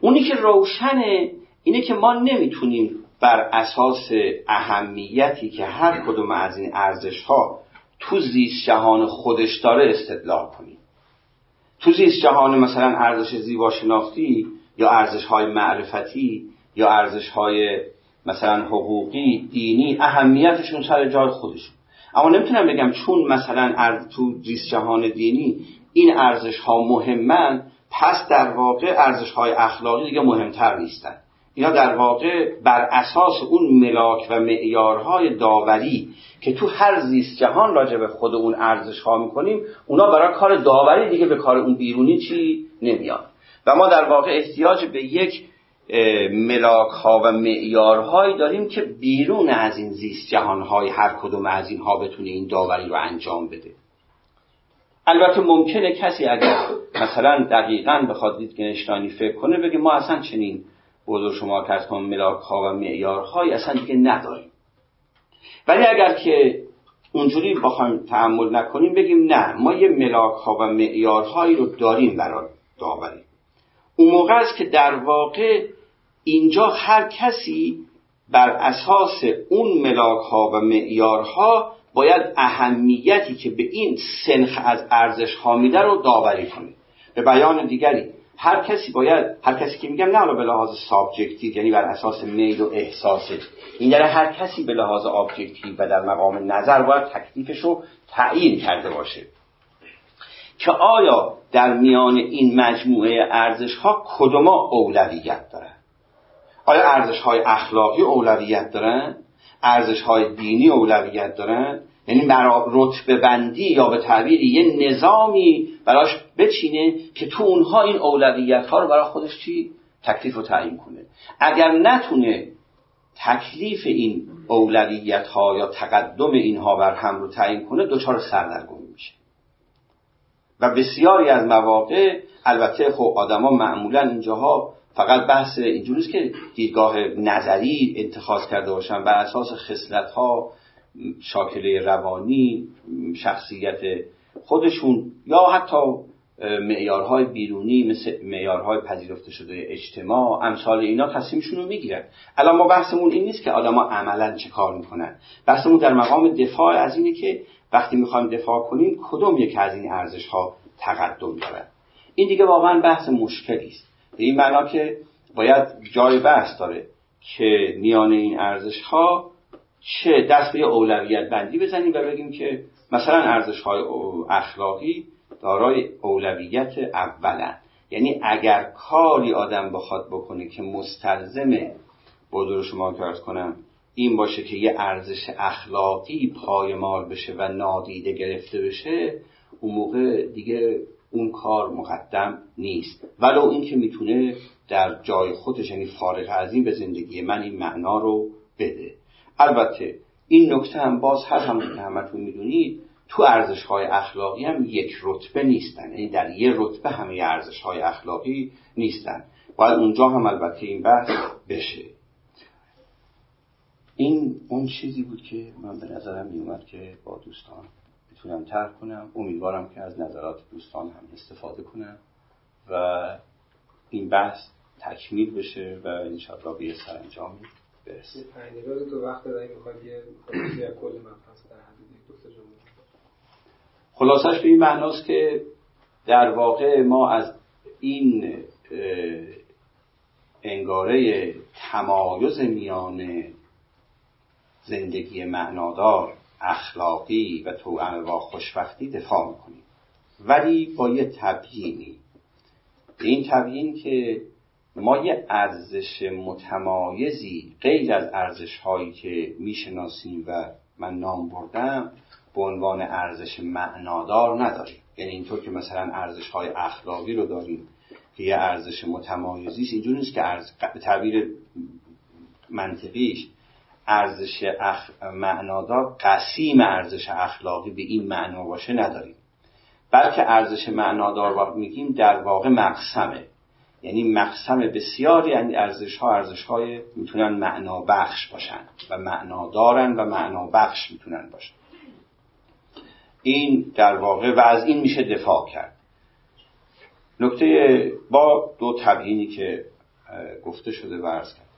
اونی که روشنه اینه که ما نمی‌تونیم بر اساس اهمیتی که هر کدوم از این ارزش ها تو زیست جهان خودش داره استدلال کنیم تو زیست جهان مثلا ارزش زیبا شناختی یا ارزش های معرفتی یا ارزش های مثلا حقوقی دینی اهمیتشون سر جای خودشون. اما نمی‌تونم بگم چون مثلا تو زیست جهان دینی این ارزش ها مهمن پس در واقع ارزش های اخلاقی دیگه مهمتر نیستن. اینا در واقع بر اساس اون ملاک و معیارهای داوری که تو هر زیست جهان راجع به خود اون ارزش ها می‌کنیم اونا برای کار داوری دیگه به کار اون بیرونی چی نمیاد و ما در واقع احتیاج به یک ملاک ها و معیارهایی داریم که بیرون از این زیست جهان های هر کدوم از اینها بتونه این داوری رو انجام بده. البته ممکنه کسی اگر مثلا دقیقا بخواد دیدگنشتانی فکر کنه بگه ما اصلا چنین بزرگ شما کرد کن ملاک ها و معیارهایی اصلا دیگه نداریم. ولی اگر که اونجوری بخوایم تحمل نکنیم بگیم نه ما یه ملاک ها و معیارهایی رو داریم برای داوری. اون موقع است که در واقع اینجا هر کسی بر اساس اون ملاک ها و معیارها باید اهمیتی که به این سنخ از ارزش ها میده رو داوری کنه. به بیان دیگری هر کسی باید هر کسی که میگم نه به لحاظ subjective یعنی بر اساس میل و احساس این یعنی هر کسی به لحاظ objective و در مقام نظر باید تکلیفش رو تعیین کرده باشه. که آیا در میان این مجموعه ارزش ها کدوما اولویت دارن؟ آیا ارزش های اخلاقی اولویت دارن؟ ارزش های دینی اولویت دارن؟ یعنی برای رتبه بندی یا به تعبیر یه نظامی براش بچینه که تو اونها این اولویت ها رو برای خودش چی؟ تکلیف رو تعیین کنه. اگر نتونه تکلیف این اولویت ها یا تقدم اینها بر هم رو تعیین کنه دچار سردرگمی میشه. و بسیاری از مواقع البته خب آدما معمولا اینجاها فقط بحث اینجوریست که دیدگاه نظری اتخاذ کرده باشن بر اساس خصلت ها شاکله روانی شخصیت خودشون یا حتی معیارهای بیرونی مثل معیارهای پذیرفته شده اجتماع امثال اینا تصمیمشون رو می‌گیرن. الان ما بحثمون این نیست که آدما عملا چه کار می‌کنن. بحثمون در مقام دفاع از اینه که وقتی می‌خوایم دفاع کنیم کدوم یک از این ارزش ها تقدم دارن این دیگه واقعا بحث مشکلی است. به این معنا که باید جای بحث داره که میان این ارزش ها چه دست به اولویت بندی بزنیم و بگیم که مثلا ارزش های اخلاقی دارای اولویت اولن. یعنی اگر کاری آدم بخواد بکنه که مستلزم بودر شما کرد کنم این باشه که یه ارزش اخلاقی پایمال بشه و نادیده گرفته بشه اون موقع دیگه اون کار مقدم نیست. ولو اینکه می‌تونه در جای خودش یعنی فارغ از این به زندگی من این معنا رو بده. البته این نکته هم باز هر هم که همتون می‌دونید تو ارزش های اخلاقی هم یک رتبه نیستن. یعنی در یه رتبه همه ارزش های اخلاقی نیستن. باید اونجا هم البته این بحث بشه. این اون چیزی بود که من به نظرم میومد که با دوستان بتونم ترک کنم. امیدوارم که از نظرات دوستان هم استفاده کنم و این بحث تکمیل بشه و انشاءالله به یه سرانجامی برسه دو وقت داری می‌خواد یه کل مبحث در خلاصش به این معناست که در واقع ما از این انگاره تمایز میان زندگی معنادار اخلاقی و تو با خوشبختی دفاع می‌کنیم. ولی با یه تبیینی. این تبیین که ما یه ارزش متمایزی غیر از ارزش هایی که می‌شناسیم و من نام بردم به عنوان ارزش معنادار نداریم. یعنی اینطور که مثلا ارزش های اخلاقی رو داریم که یه ارزش متمایزی است اینجور نیست که ارز... به تعبیر منطقیش ارزش اخ... معنادار قسیم ارزش اخلاقی به این معنا باشه نداریم. بلکه ارزش معنادار میگیم در واقع مقسمه. یعنی مقسم بسیاری یعنی ارزش ها ارزش می‌تونن معنا بخش باشن و معنا دارن و معنا بخش می‌تونن باشن. این در واقع و از این میشه دفاع کرد. نکته با دو تبیینی که گفته شده و عرض کرد.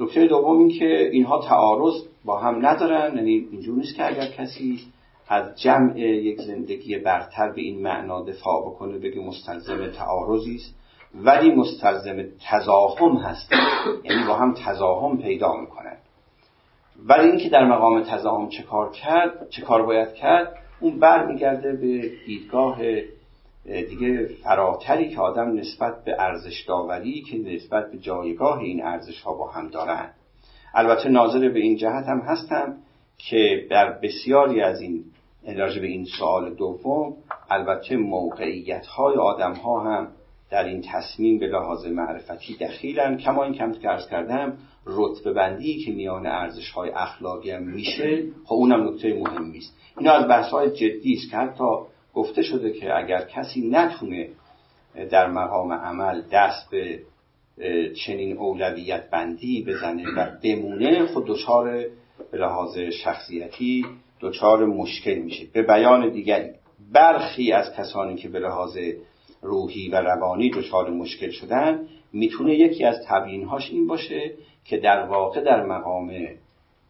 نکته دوم این که اینها تعارض با هم ندارن یعنی اینجور نیست که اگر کسی از جمع یک زندگی برتر به این معنا دفاع بکنه بگه مستلزم تعارضی است. ولی مستلزم تزاهم هست. یعنی با هم تزاهم پیدا می‌کنن ولی اینکه در مقام تزاهم چه کار کرد چه کار باید کرد اون برمیگرده به دیدگاه دیگه فراتری که آدم نسبت به ارزش داوری که نسبت به جایگاه این ارزش ها با هم دارن. البته ناظر به این جهت هم هستم که در بسیاری از این راجع به این سوال دوم البته موقعیت های آدم ها هم در این تصمیم به لحاظ معرفتی دخیلن کما این کم که ارز کردم رتبه بندی که میان ارزش های اخلاقی هم میشه خب اونم نکته مهمی است. اینا از بحث های جدی است که حتی گفته شده که اگر کسی نتونه در مقام عمل دست به چنین اولویت بندی بزنه و بمونه خود دچار به لحاظ شخصیتی دچار مشکل میشه. به بیان دیگری برخی از کسانی که به لحاظ روحی و روانی دچار مشکل شدن می‌تونه یکی از تبیینهاش این باشه که در واقع در مقام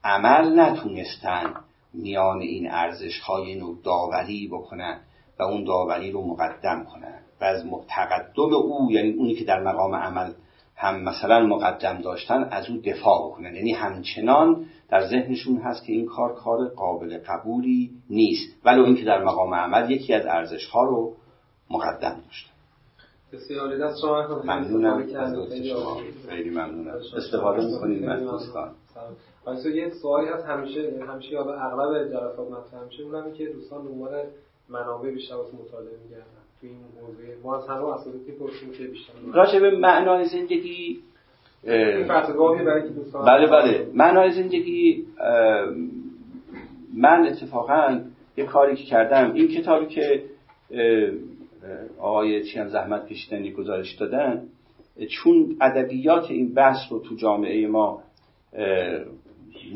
عمل نتونستن میان این ارزش های نوع داوری بکنن و اون داوری رو مقدم کنن. و از تقدم او یعنی اونی که در مقام عمل هم مثلا مقدم داشتن از او دفاع بکنن. یعنی همچنان در ذهنشون هست که این کار کار قابل قبولی نیست. ولو اینکه در مقام عمل یکی از ارزش ها رو مقدم داشتن بسیاری دست شما ممنونم. از شما. خیلی ممنونم. استفاده می‌کنید من دوستان. یه سوالی هست. همیشه همیشه یا اغلب جلسات مطرح میشه اونم که دوستان دنبال منابع بیشتر واسه مطالعه میگردن. تو این موضوع ما از همه اساتیدی پرسیم که بیشتر راجع به معنای زندگی برای دوستان بله بله. معنای زندگی من اتفاقا یه کاری که کردم این کتابی که آقای چیم زحمت کشیدن گزارش دادن چون ادبیات این بحث رو تو جامعه ما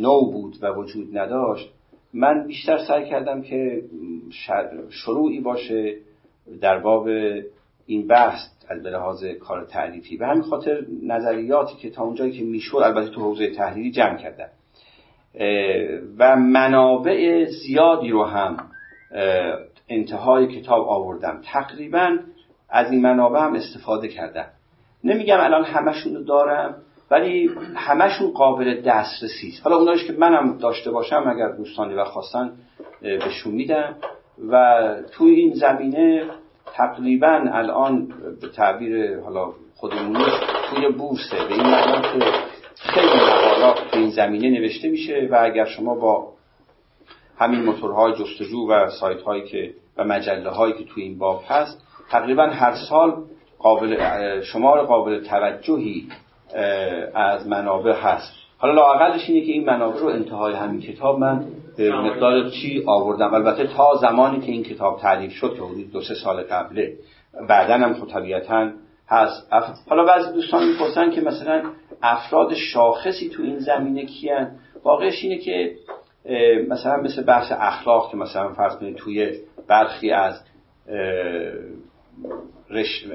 نو بود و وجود نداشت من بیشتر سعی کردم که شروعی باشه در باب این بحث از لحاظ کار تعریفی به همین خاطر نظریاتی که تا اونجایی که می‌شد البته تو حوزه تحلیلی جمع کردم و منابع زیادی رو هم انتهای کتاب آوردم. تقریبا از این منابع هم استفاده کردم. نمیگم الان همشون رو دارم ولی همشون قابل دسترسی است. حالا اونایش که منم داشته باشم اگر دوستانی و خواستن بهشون میدم. و توی این زمینه تقریبا الان به تعبیر حالا خودمونی توی بورسه. به این معنی که خیلی مقالات تو این زمینه نوشته میشه و اگر شما با همین موتورهای جستجو و سایت هایی که و مجله هایی که توی این باب هست تقریبا هر سال قابل شمار قابل توجهی از منابع هست. حالا لاقلش اینه که این منابع رو انتهای همین کتاب من به مقدار چی آوردم؟ البته تا زمانی که این کتاب تعلیف شد که حدود دو سه سال قبله. بعدا هم خب طبیعتا هست. حالا بعضی دوستان می‌پرسن که مثلا افراد شاخصی تو این زمینه کیان واقعش اینه که مثلا مثل بحث اخلاق که مثلا فرض کنید توی برخی از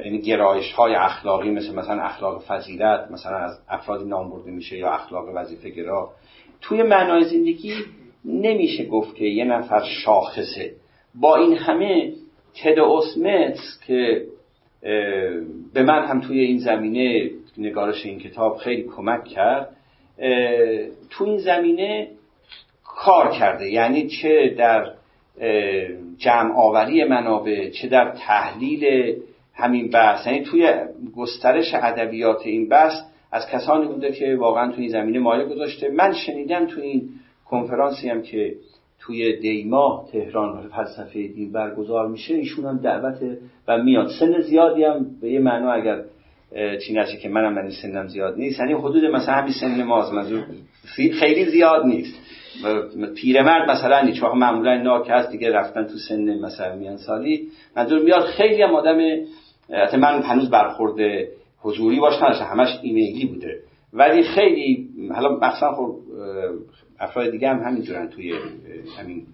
یعنی گرایش های اخلاقی مثل مثلا اخلاق فضیلت مثلا از افراد نام برده میشه یا اخلاق وظیفه گرا توی معنای زندگی نمیشه گفت که یه نفر شاخصه. با این همه تد اسمتس که به من هم توی این زمینه نگارش این کتاب خیلی کمک کرد تو این زمینه کار کرده. یعنی چه در جمع آوری منابع چه در تحلیل همین بحث. یعنی توی گسترش ادبیات این بحث از کسانی بوده که واقعا توی این زمینه مایه گذاشته. من شنیدم توی این کنفرانسی هم که توی دیما تهران فلسفه دین برگزار میشه ایشون هم دعوت و میاد. سن زیادی هم به یه معنا اگر چی نشه که منم من سنم زیاد نیست. یعنی حدود مثلا همین سن ماست. خیلی زیاد نیست. پیرمرد مثلا چون معمولا اینا که هست دیگه رفتن تو سن مثلا میان سالی منظور میاد خیلی هم آدم حتی من هنوز برخورده حضوری باش همش ایمیلی بوده. ولی خیلی حالا مثلا خب افراد دیگه هم همینجورن توی همین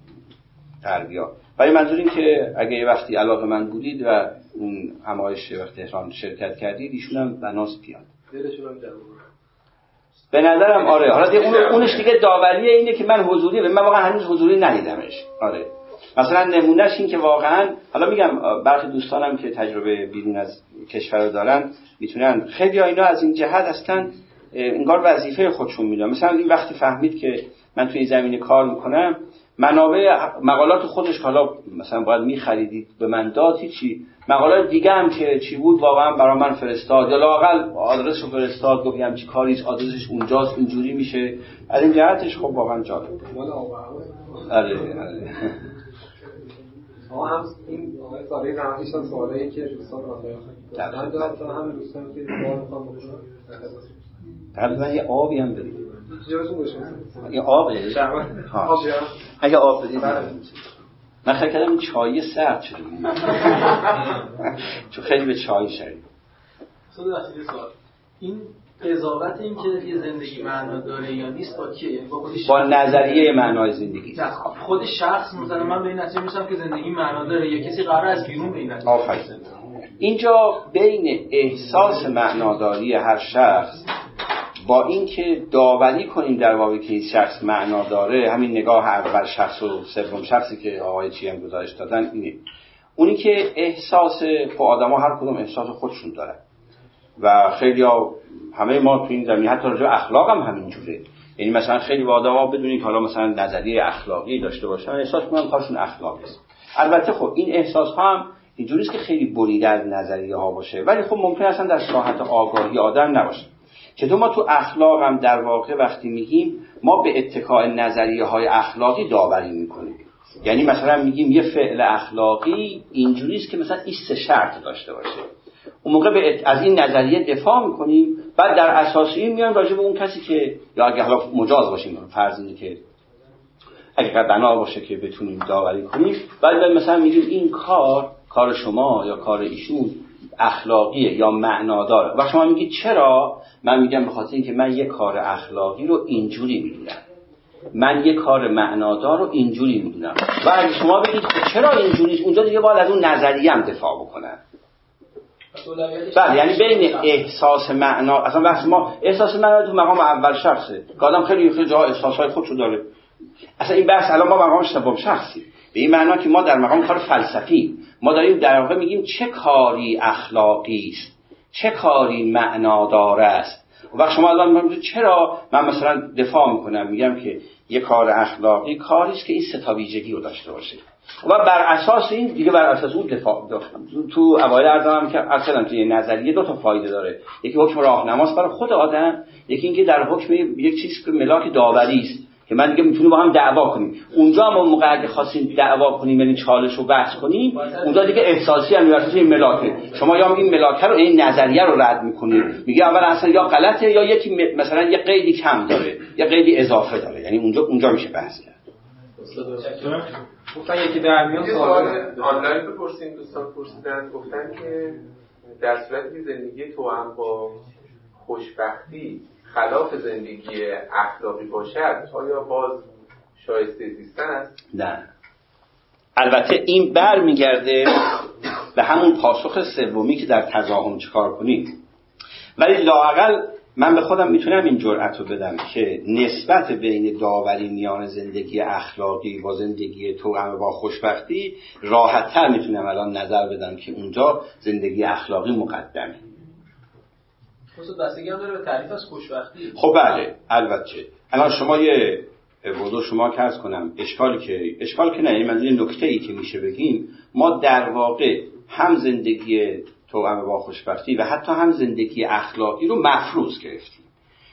تربیا ولی منظور این که اگه یه وقتی علاقه من بودید و اون همایش وقت تهران شرکت کردید ایشون هم بناس پیاد به نظرم آره. حالا دیگه اون اونش دیگه داوریه اینه که من حضوری من واقعا هنوز حضوری ندیدمش. آره. مثلا نمونهش این که واقعا حالا میگم برخی دوستانم که تجربه بیرون از کشور دارن می‌تونن خیلی اینا از این جهت هستن انگار وظیفه خودشون می‌دونن مثلا این وقتی فهمید که من توی این زمینه کار می‌کنم منابع مقالات خودش حالا مثلا باید میخریدید به من داد هیچی. مقالات دیگه هم که چی بود واقعا برای من فرستاد. یا لاقل آدرس رو فرستاد گفت همچی کاریش آدرسش اونجاست اینجوری میشه. از این جهتش خب واقعا جالب آره آره. ما هم این ساله زمانیش هم سوالی که دوستان آره دارن هم دوستان که تقریبا یه آبی هم برید یه آبه. اگه آب بدید من خیلی کردم این چای سرد شده. چون خیلی به چای شدید این قضاوت این که یه زندگی معنا داره یا نیست با کیه؟ یعنی با, با نظریه معنای زندگی. خود شخص مثلا من به این نتیجه می‌رسم که زندگی معنا داره یا کسی قرار از بیرون به این نتیجه اینجا بین احساس معناداری هر شخص با اینکه داوری کنیم در واقع که این شخص معنا داره همین نگاه اول شخص و سوم شخصی که آقای چی هم گزارش دادن اینه. اونی که احساس خب آدم هر کدوم احساس خودشون دارن. و خیلی ها همه ما تو این زمینه حتی راجع اخلاق هم همینجوره. یعنی مثلا خیلی ها بدونید حالا مثلا نظریه اخلاقی داشته باشن احساس کنن کارشون اخلاق است البته خب این احساس ها هم اینجوری که خیلی بریده از نظریه ها باشه. ولی خب ممکن اصلا در ساحت آگاهی آدم نباشه. چطور ما تو اخلاق هم در واقع وقتی میگیم ما به اتکاع نظریه های اخلاقی داوری می‌کنیم. یعنی مثلا میگیم یه فعل اخلاقی اینجوری است که مثلا این شرط داشته باشه. اون موقع به از این نظریه دفاع می‌کنیم بعد در اساس این میان راجع به اون کسی که یا اگه حالا مجاز باشیم فرض اینه که اگر بنا باشه که بتونیم داوری کنیم بعد مثلا میگیم این کار کار شما یا کار ایشون اخلاقیه یا معناداره و شما میگید چرا؟ من میگم به خاطر اینکه من یه کار اخلاقی رو اینجوری می‌دونم. من یه کار معنادار رو اینجوری می‌دونم. و اگه شما بگید چرا اینجوری اونجا دیگه باید از اون نظریه هم دفاع بکنن. بله یعنی بین احساس معنا اصلا وقتی ما احساس معنا تو مقام اول شخصه. آدم خیلی خیلی جاها احساسهای خودشو داره. اصلا این بحث الان ما مقام سوم شخصی به این معنا که ما در مقام کار فلسفی ما داریم در واقع میگیم چه کاری اخلاقی است چه کاری معنادار است. و شما الان چرا من مثلا دفاع می‌کنم میگم که یه کار اخلاقی کاری است که این ستا ویژگی رو داشته باشه. و بر اساس این دیگه بر اساس اون دفاع تو اوایل ارزم که اصلا توی نظریه دو تا فایده داره. یکی حکم راهنماست برای خود آدم یکی اینکه در حکم یک چیز که ملاک داوری است. که من دیگه می‌تونیم با هم دعوا کنیم. اونجا ما موقع اگه خواستیم دعوا کنیم یعنی چالش رو بحث کنیم اونجا دیگه احساسی هم این ملاکه. شما یا این ملاکه رو این نظریه رو رد می‌کنید. میگه اول اصلا یا غلطه یا یکی مثلا یه قیدی کم داره یه قیدی اضافه داره. یعنی اونجا اونجا میشه بحث کرد. گفتن یکی در میان سوال آنلاین بپرسیم دوستان پرسیدن. گفتن که در صورتی زندگی تو هم با خوشبختی خلاف زندگی اخلاقی باشد آیا باز شایسته زیستن است؟ نه. البته این بر میگرده به همون پاسخ سومی که در تضاهم چکار کنیم. ولی لاقل من به خودم می‌تونم این جرأت رو بدم که نسبت بین داوری میان زندگی اخلاقی با زندگی تو با خوشبختی راحتتر می‌تونم الان نظر بدم که اونجا زندگی اخلاقی مقدمه. داره به تعریف از خوشبختی. خب بله البته. الان شما یه بودو شما که کنم. اشکالی که اشکال که نه. یعنی من نکته ای که میشه بگیم ما در واقع هم زندگی توأم با خوشبختی و حتی هم زندگی اخلاقی رو مفروض گرفتیم.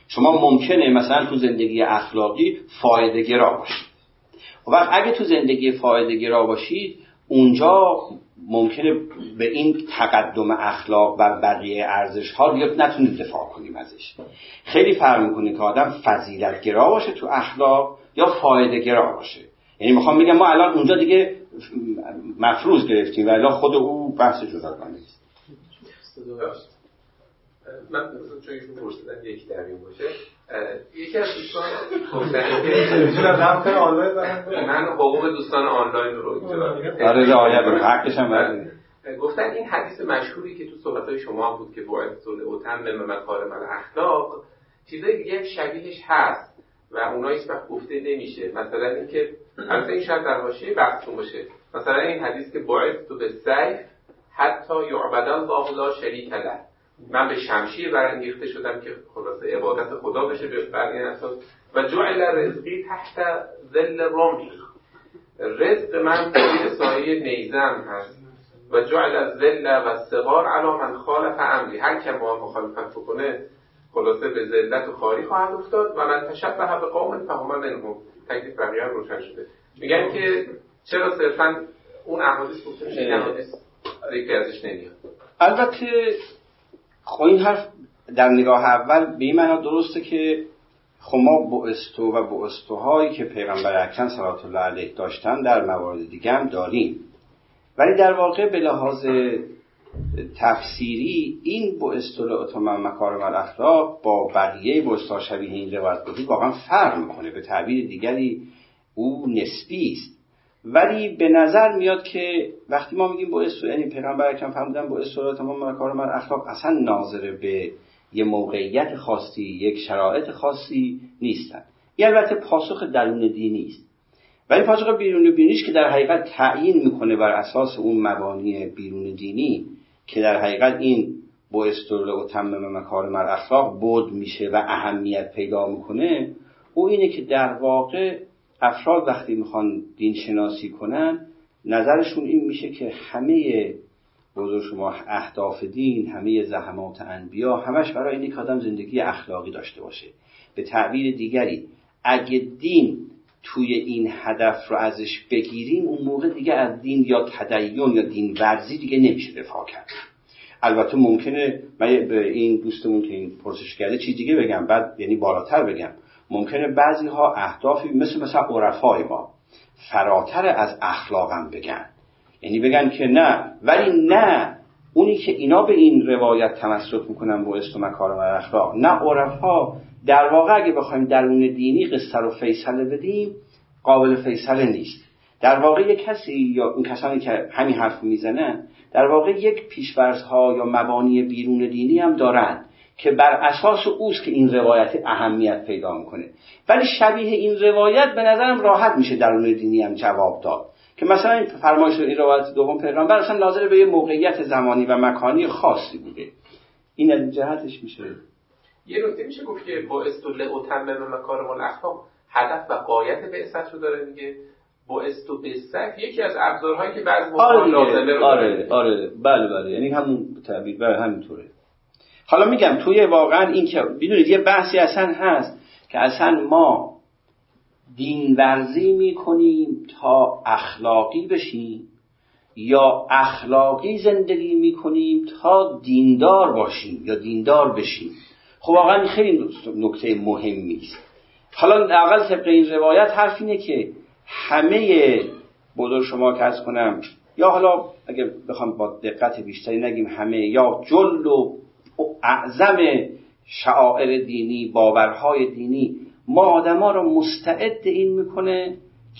شما ممکنه مثلا تو زندگی اخلاقی فایده گرا باشید. و وقت اگه تو زندگی فایده گرا باشید اونجا ممکنه به این تقدم اخلاق و بقیه ارزش ها رو نتونید دفاع کنیم ازش. خیلی فرق می‌کنه که آدم فضیلت گرا باشه تو اخلاق یا فایده گرا باشه. یعنی می‌خوام بگم ما الان اونجا دیگه مفروض گرفتیم و خود او بحث جداگانه است من چون یک باشه. یکی از دوستان من حقوق دوستان آنلاین رو آره رعایت حقش هم گفتن این حدیث مشهوری که تو صحبت های شما بود که باید طول اوتن به مکارم اخلاق چیزای دیگه شبیهش هست و اونها هیچ وقت گفته نمیشه مثلا اینکه البته این شاید در حاشیه بحثتون باشه مثلا این حدیث که باید تو به سیف حتی یعبد الله لا شریک له من به شمشیر برانگیخته شدم که خلاصه عبادت خدا بشه به بر اساس. و جعل رزقی تحت ذل رمح. رزق من زیر سایه نیزم هست. و جعل ذل و صغار علا من خالف امری. هر که ما مخالفت بکنه خلاصه به ذلت و خاری خواهد افتاد. و من تشبه به قوم فهم منهم. تکلیف بقیه روشن شده. میگن که چرا صرفا اون احادیث گفته میشه یکی ازش نمیاد. البته خب این حرف در نگاه اول به این معنا درسته که خب ما استو و استوهایی که پیغمبر اکرم صلوات الله علیه داشتن در موارد دیگه هم داریم. ولی در واقع به لحاظ تفسیری این بوستول اتمام مکارم الاخلاق با بقیه بوستا شبیه این روایت واقعا فرق می‌کنه. به تعبیر دیگری او نسبی است. ولی به نظر میاد که وقتی ما میگیم با استو یعنی پیغمبر اکرم فرمودن با استو تمام کار من اخلاق اصلا ناظر به یه موقعیت خاصی یک شرایط خاصی نیستن. این البته پاسخ درون دینی است. ولی پاسخ بیرون دینیش که در حقیقت تعیین می‌کنه بر اساس اون مبانی بیرون دینی که در حقیقت این با استرول و تمام مکارم اخلاق بود میشه و اهمیت پیدا می‌کنه او اینه که در واقع افراد وقتی می‌خوان دین شناسی کنن نظرشون این میشه که همه بزرگ شما اهداف دین همه زحمات انبیا همش برای اینه که آدم زندگی اخلاقی داشته باشه. به تعبیر دیگری اگه دین توی این هدف رو ازش بگیریم اون موقع دیگه از دین یا تدین یا دین ورزی دیگه نمیشه دفاع کرد. البته ممکنه من به این دوستمون که این پرسش کرده چیز دیگه بگم بعد یعنی بالاتر بگم. ممکنه بعضی ها اهدافی مثل مثلا عرفای ما فراتر از اخلاقم بگن. یعنی بگن که نه ولی نه اونی که اینا به این روایت تمسک می‌کنن با مکارم و اخلاق. نه عرفا در واقع اگه بخوایم درون دینی قصه رو فیصله بدیم قابل فیصله نیست. در واقع یک کسی یا اون کسانی که همین حرف می‌زنن در واقع یک پیشورزها یا مبانی بیرون دینی هم دارند که بر اساس اوست که این روایت اهمیت پیدا می‌کنه. ولی شبیه این روایت به نظرم راحت میشه درون دینی هم جواب داد. که مثلا این فرمایش این روایت دوم پیغمبر اصلا ناظر به یه موقعیت زمانی و مکانی خاصی بوده. این از جهتش میشه. یه نکته میشه گفت که با استول اتمم مکارم الاخلاق هدف و قایت بعثت رو داره میگه با استو بسک یکی از ابزارهایی که بعض آره لازمه رو آره آره. بله بله. یعنی همون تعبیر بله همینطوره. حالا میگم توی واقعا این که بدونید یه بحثی اصلا هست که اصلا ما دین ورزی می‌کنیم تا اخلاقی بشیم یا اخلاقی زندگی می‌کنیم تا دیندار باشیم یا دیندار بشیم. خب واقعا خیلی نکته مهمی است حالا اول طبق این روایت حرف اینه که همه بزرگ شما که از کنم یا حالا اگه بخوام با دقت بیشتری نگیم همه یا جل و اعظم شعائر دینی باورهای دینی. ما آدما رو مستعد این می‌کنه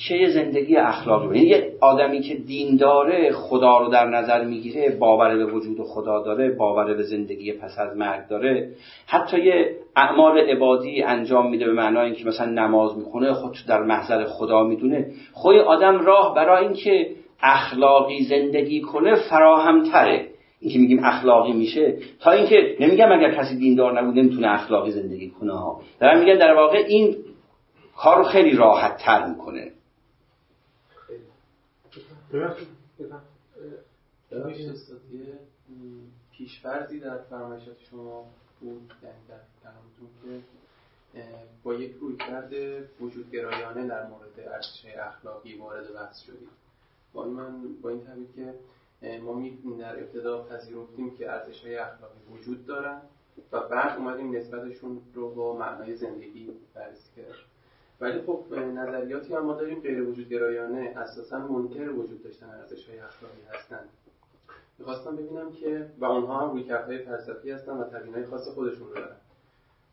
که یه زندگی اخلاقی یعنی یه آدمی که دین داره خدا رو در نظر می‌گیره باور به وجود خدا داره باور به زندگی پس از مرگ داره. حتی یه اعمال عبادی انجام میده به معنای اینکه مثلا نماز می‌خونه خود در محضر خدا می‌دونه. خود آدم راه برای اینکه اخلاقی زندگی کنه فراهمتره این که میگیم اخلاقی میشه تا اینکه نمیگم اگر کسی دیندار نبود نمی‌تونه اخلاقی زندگی کنه ها. دارم میگن در واقع این کار رو خیلی راحت تر می‌کنه پیشفرزی در فرمایشات شما بود یعنی در کلامتون که با یک روی کرده وجودگرایانه در مورد ارزش اخلاقی وارد بحث شدید. با این من با این تعبیر که ما در ابتدا پذیرفتیم که ارزش های اخلاقی وجود دارن و بعد اومدیم نسبتشون رو با معنای زندگی بررسی کردیم. ولی خب نظریاتی هم ما داریم غیر وجود گرایانه اساسا منکر وجود داشتن ارزش های اخلاقی هستن. می‌خواستم ببینم که و اونها هم رویکردهای فلسفی هستن و تبیینهای خاص خودشون رو دارن.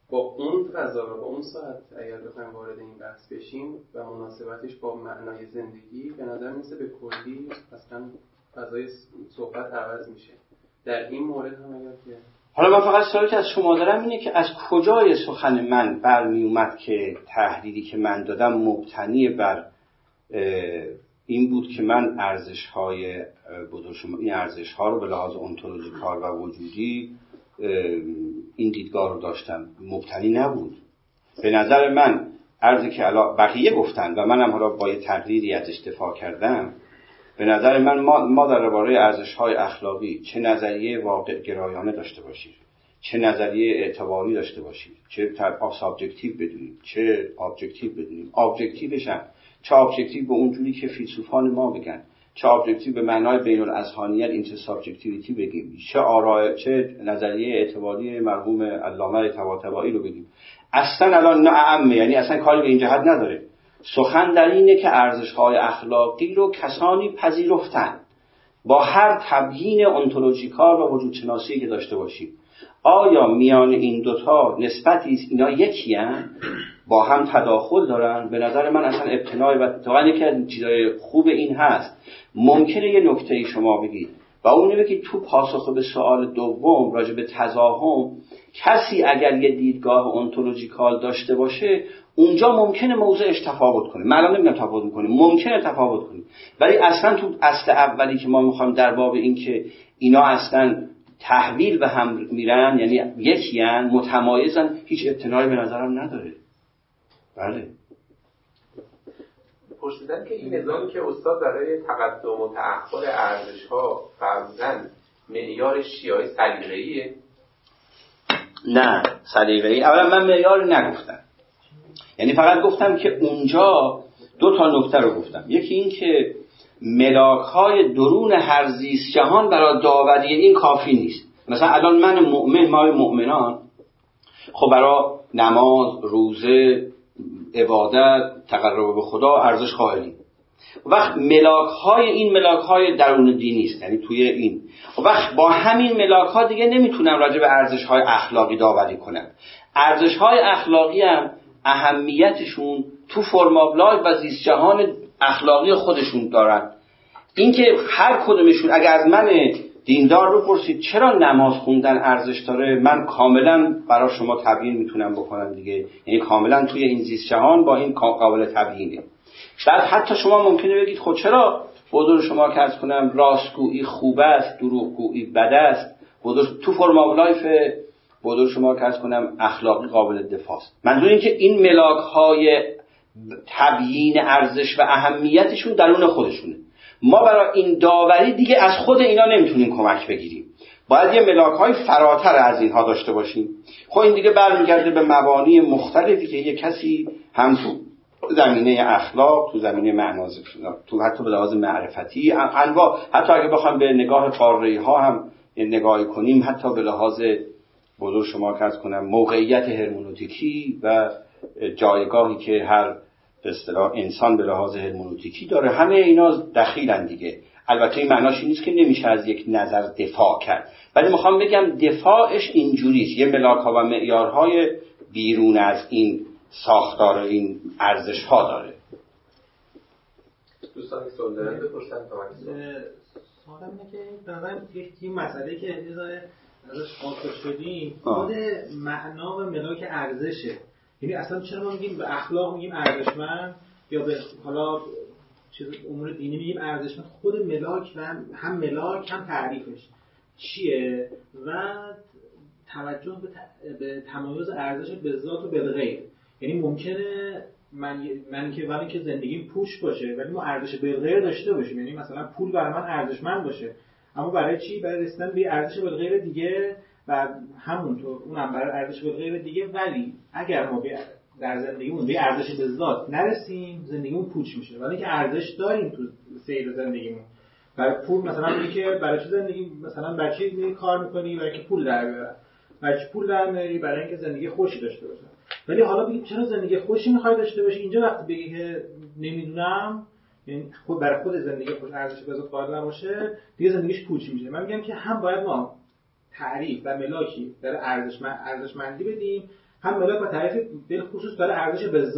با اون فضا و با اون ساعت اگر بخوایم وارد این بحث بشیم و مناسبتش با معنای زندگی به نظر میسه به کلی اصلا فضای صحبت عوض میشه. در این مورد هم اگر که حالا من فقط سوالی که از شما دارم اینه که از کجای سخن من برمی اومد که تحلیلی که من دادم مبتنی بر این بود که من ارزش های شما این ارزش ها رو به لحاظ کار و وجودی این دیدگاه رو داشتم. مبتنی نبود. به نظر من عرضی که بقیه گفتن و منم حالا با یه تقریری ازش دفاع کردم به نظر من ما, ما درباره ارزش های اخلاقی چه نظریه واقع گرایانه داشته باشیم چه نظریه اعتباری داشته باشیم چه subjective بدونیم چه objective بدونیم. objective ش هم چه objective به اونجوری که فیلسوفان ما بگن چه objective به معنای بین الاذهانیت intersubjectivity بگیم چه آرای چه نظریه اعتباری مرحوم علامه طباطبایی رو بگیم. اصلا الان نه یعنی اصلا کاری به این جهت نداره. سخن در اینه که ارزشهای اخلاقی رو کسانی پذیرفتند با هر تبیین ontological و وجودشناسی که داشته باشیم. آیا میان این دوتا نسبتی است؟ اینا یکی با هم تداخل دارن. به نظر من اصلا ابتنای و واقعا از چیزای خوب این هست. ممکنه یه نکته شما بگید. و اون که تو پاسخ به سوال دوم راجع به تزاهم کسی اگر یه دیدگاه اونتولوژیکال داشته باشه اونجا ممکنه موضعش تفاوت کنه. من نمیگم تفاوت می‌کنه. ممکنه تفاوت کنه. ولی اصلا تو اصل اولی که ما می‌خوایم در باب این که اینا اصلا تحویل به هم میرن یعنی یکی هن متمایزن هیچ ابتنایی به نظرم نداره. بله. پرسیدن که این نظامی که استاد برای تقدم و تأخر ارزش ها فرمودن معیار شیعه سلیقه‌ایه؟ نه سلیقه‌ای. اولا من معیار نگفتم. یعنی فقط گفتم که اونجا دو تا نکته رو گفتم. یکی این که ملاک های درون هر زیست جهان برای داوری این کافی نیست. مثلا الان من مؤمن ما مؤمنان. خب برای نماز روزه عبادت تقرب به خدا ارزش قائلیم وقت ملاک های این ملاک های درون دینی است یعنی توی این. وقت با همین ملاک ها دیگه نمی‌تونم راجع به ارزش های اخلاقی داوری کنم ارزش های اخلاقی هم اهمیتشون تو فرم و زیست جهان اخلاقی خودشون دارن. اینکه هر کدومشون اگر از من دیندار رو پرسید چرا نماز خوندن ارزش داره من کاملا برای شما تبیین می‌تونم بکنم دیگه. یعنی کاملا توی این زیست جهان با این قابل تبیینه. بعد حتی شما ممکنه بگید خب چرا به قول شما عرض کنم راستگویی خوب است دروغگویی بد است. تو form of life به قول شما عرض کنم اخلاقی قابل دفاع است منظور این که این ملاک های تبیین ارزش و اهمیتشون درون خودشونه. ما برای این داوری دیگه از خود اینا نمی‌تونیم کمک بگیریم. باید یه ملاک های فراتر از اینها داشته باشیم. خب این دیگه برمیگرده به مبانی مختلفی که یه کسی هم تو زمینه اخلاق تو زمینه معناز تو حتی به لحاظ معرفتی انواع. حتی اگه بخوام به نگاه قاره ها هم نگاه کنیم حتی به لحاظ بزرگ شما کرد کنم موقعیت هرمونوتیکی و جایگاهی که هر اصطلاح انسان به لحاظ هرمونوتیکی داره همه اینا دخیلن دیگه. البته این معناش نیست که نمیشه از یک نظر دفاع کرد. ولی می‌خوام بگم دفاعش اینجوریست یه ملاک ها و معیارهای بیرون از این ساختار این ارزش ها داره. دوستان سوال دارن. بپرسن. سوالم اینه که یک مسئله که شدیم خود معنا و ملاک ارزشه. یعنی اصلا چرا ما میگیم به اخلاق میگیم ارزشمند یا به حالا چیز امور دینی میگیم ارزشمند؟ خود ملاک و هم ملاک هم تعریفش. چیه؟ و توجه به, تمایز ارزش به ذات و به غیر. یعنی ممکنه من من که ولی که زندگیم پوش باشه ولی ما ارزش به غیر داشته باشیم. یعنی مثلا پول برای من ارزشمند باشه. اما برای چی؟ برای رسیدن به ارزش به غیر دیگه و همونطور اونم برای ارزش به غیر دیگه ولی اگر ما در زندگیمون به ارزش به ذات نرسیم زندگیمون پوچ میشه؟ ولی که ارزش داریم تو سیر زندگیمون. برای پول مثلا میگه که برای چه زندگی مثلا برای چی کار می‌کنی؟ برای که پول در بیاره چی پول در میاری؟ برای اینکه زندگی خوشی داشته باشه ولی حالا بگیم چرا زندگی خوشی می‌خوای داشته باشی؟ اینجا وقتی بگی که نمی‌دونم یعنی خود برای خود زندگی خوش ارزش به ذات قائل نباشه دیگه زندگیش پوچ میشه. من میگم که هم باید ما تعریف و ملاکی در ارزشمندی بدیم هم ملاک و تعریف به خصوص برای ارزش به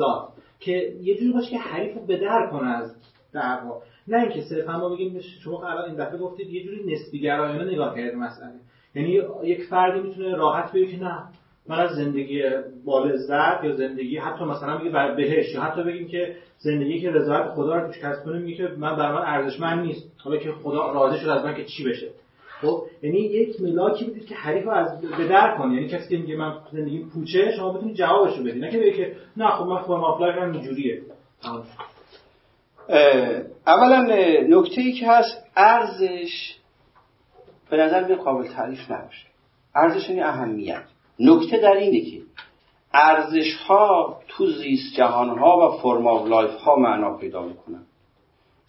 که یه جوری باشه که حریف رو به در کنه از دعوا. نه اینکه صرفا ما بگیم شما الان این دفعه گفتید یه جوری نسبی گرایانه نگاه کرده مسئله. یعنی یک فردی می‌تونه راحت بگه که نه من از زندگی با لذت یا زندگی حتی مثلا بگیم بر بهش یا حتی بگیم که زندگی که رضایت خدا رو توش کسب کنه میگه که من برای من ارزشمند نیست. حالا که خدا راضی شد از من که چی بشه؟ خب یعنی یک ملاکی بدید که حریف رو از به در کنه یعنی کسی که میگه من زندگی پوچه شما بتونید جوابش رو بدید. نه که بگه نه خب من form of life اینجوریه. اولا نکته ای که هست ارزش به نظر قابل تعریف نباشه. ارزش یعنی اهمیت. نکته در اینه که ارزش ها تو زیست جهان ها و form of life ها معنا پیدا می‌کنن.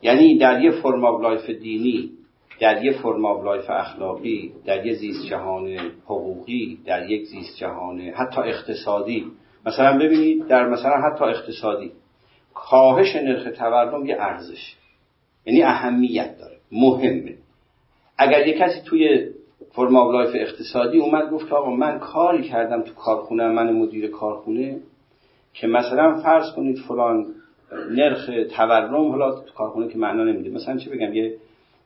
یعنی در یه form of life دینی در یه form of life اخلاقی در یه زیست جهان حقوقی در یک زیست جهان حتی اقتصادی. مثلا ببینید در مثلا حتی اقتصادی. کاهش نرخ تورم یه ارزش یعنی اهمیت داره. مهمه. اگر یه کسی توی form of life اقتصادی اومد گفت آقا من کاری کردم تو کارخونه من مدیر کارخونه که مثلا فرض کنید فلان نرخ تورم حالا تو کارخونه که معنا نمیده. مثلا چی بگم؟ یه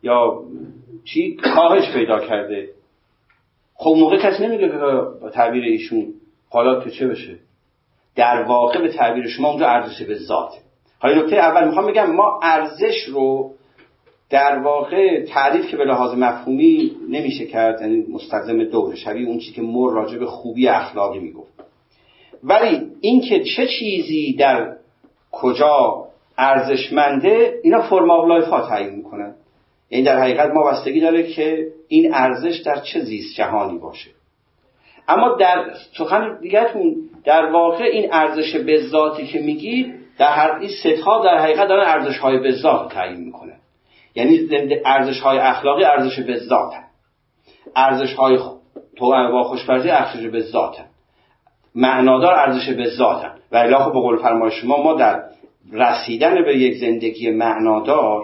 یا چی؟ کاهش پیدا کرده. خب موقع کسی نمیگه که با تعبیر ایشون حالا که چه بشه. در واقع به تعبیر شما اونجا ارزش به ذات حالا نکته اول می‌خوام بگم ما ارزش رو در واقع تعریف که به لحاظ مفهومی نمیشه کرد یعنی مستلزم دوره. شبیه اون چی که مور راجع به خوبی اخلاقی می‌گفت. ولی اینکه چه چیزی در کجا ارزشمنده اینا form of life ها تعیین می‌کنن. این در حقیقت ما بستگی داره که این ارزش در چه زیست جهانی باشه. اما در سخن دیگرتون در واقع این ارزش به ذاتی که میگید در هر این ستها در حقیقت دارن ارزش های به تعیین می‌کنه یعنی ارزش های اخلاقی ارزش به ذات ارزش های تو با خوشپرزی ارزش به ذات معنادار ارزش به ذات و اله به قول فرمای شما ما در رسیدن به یک زندگی معنادار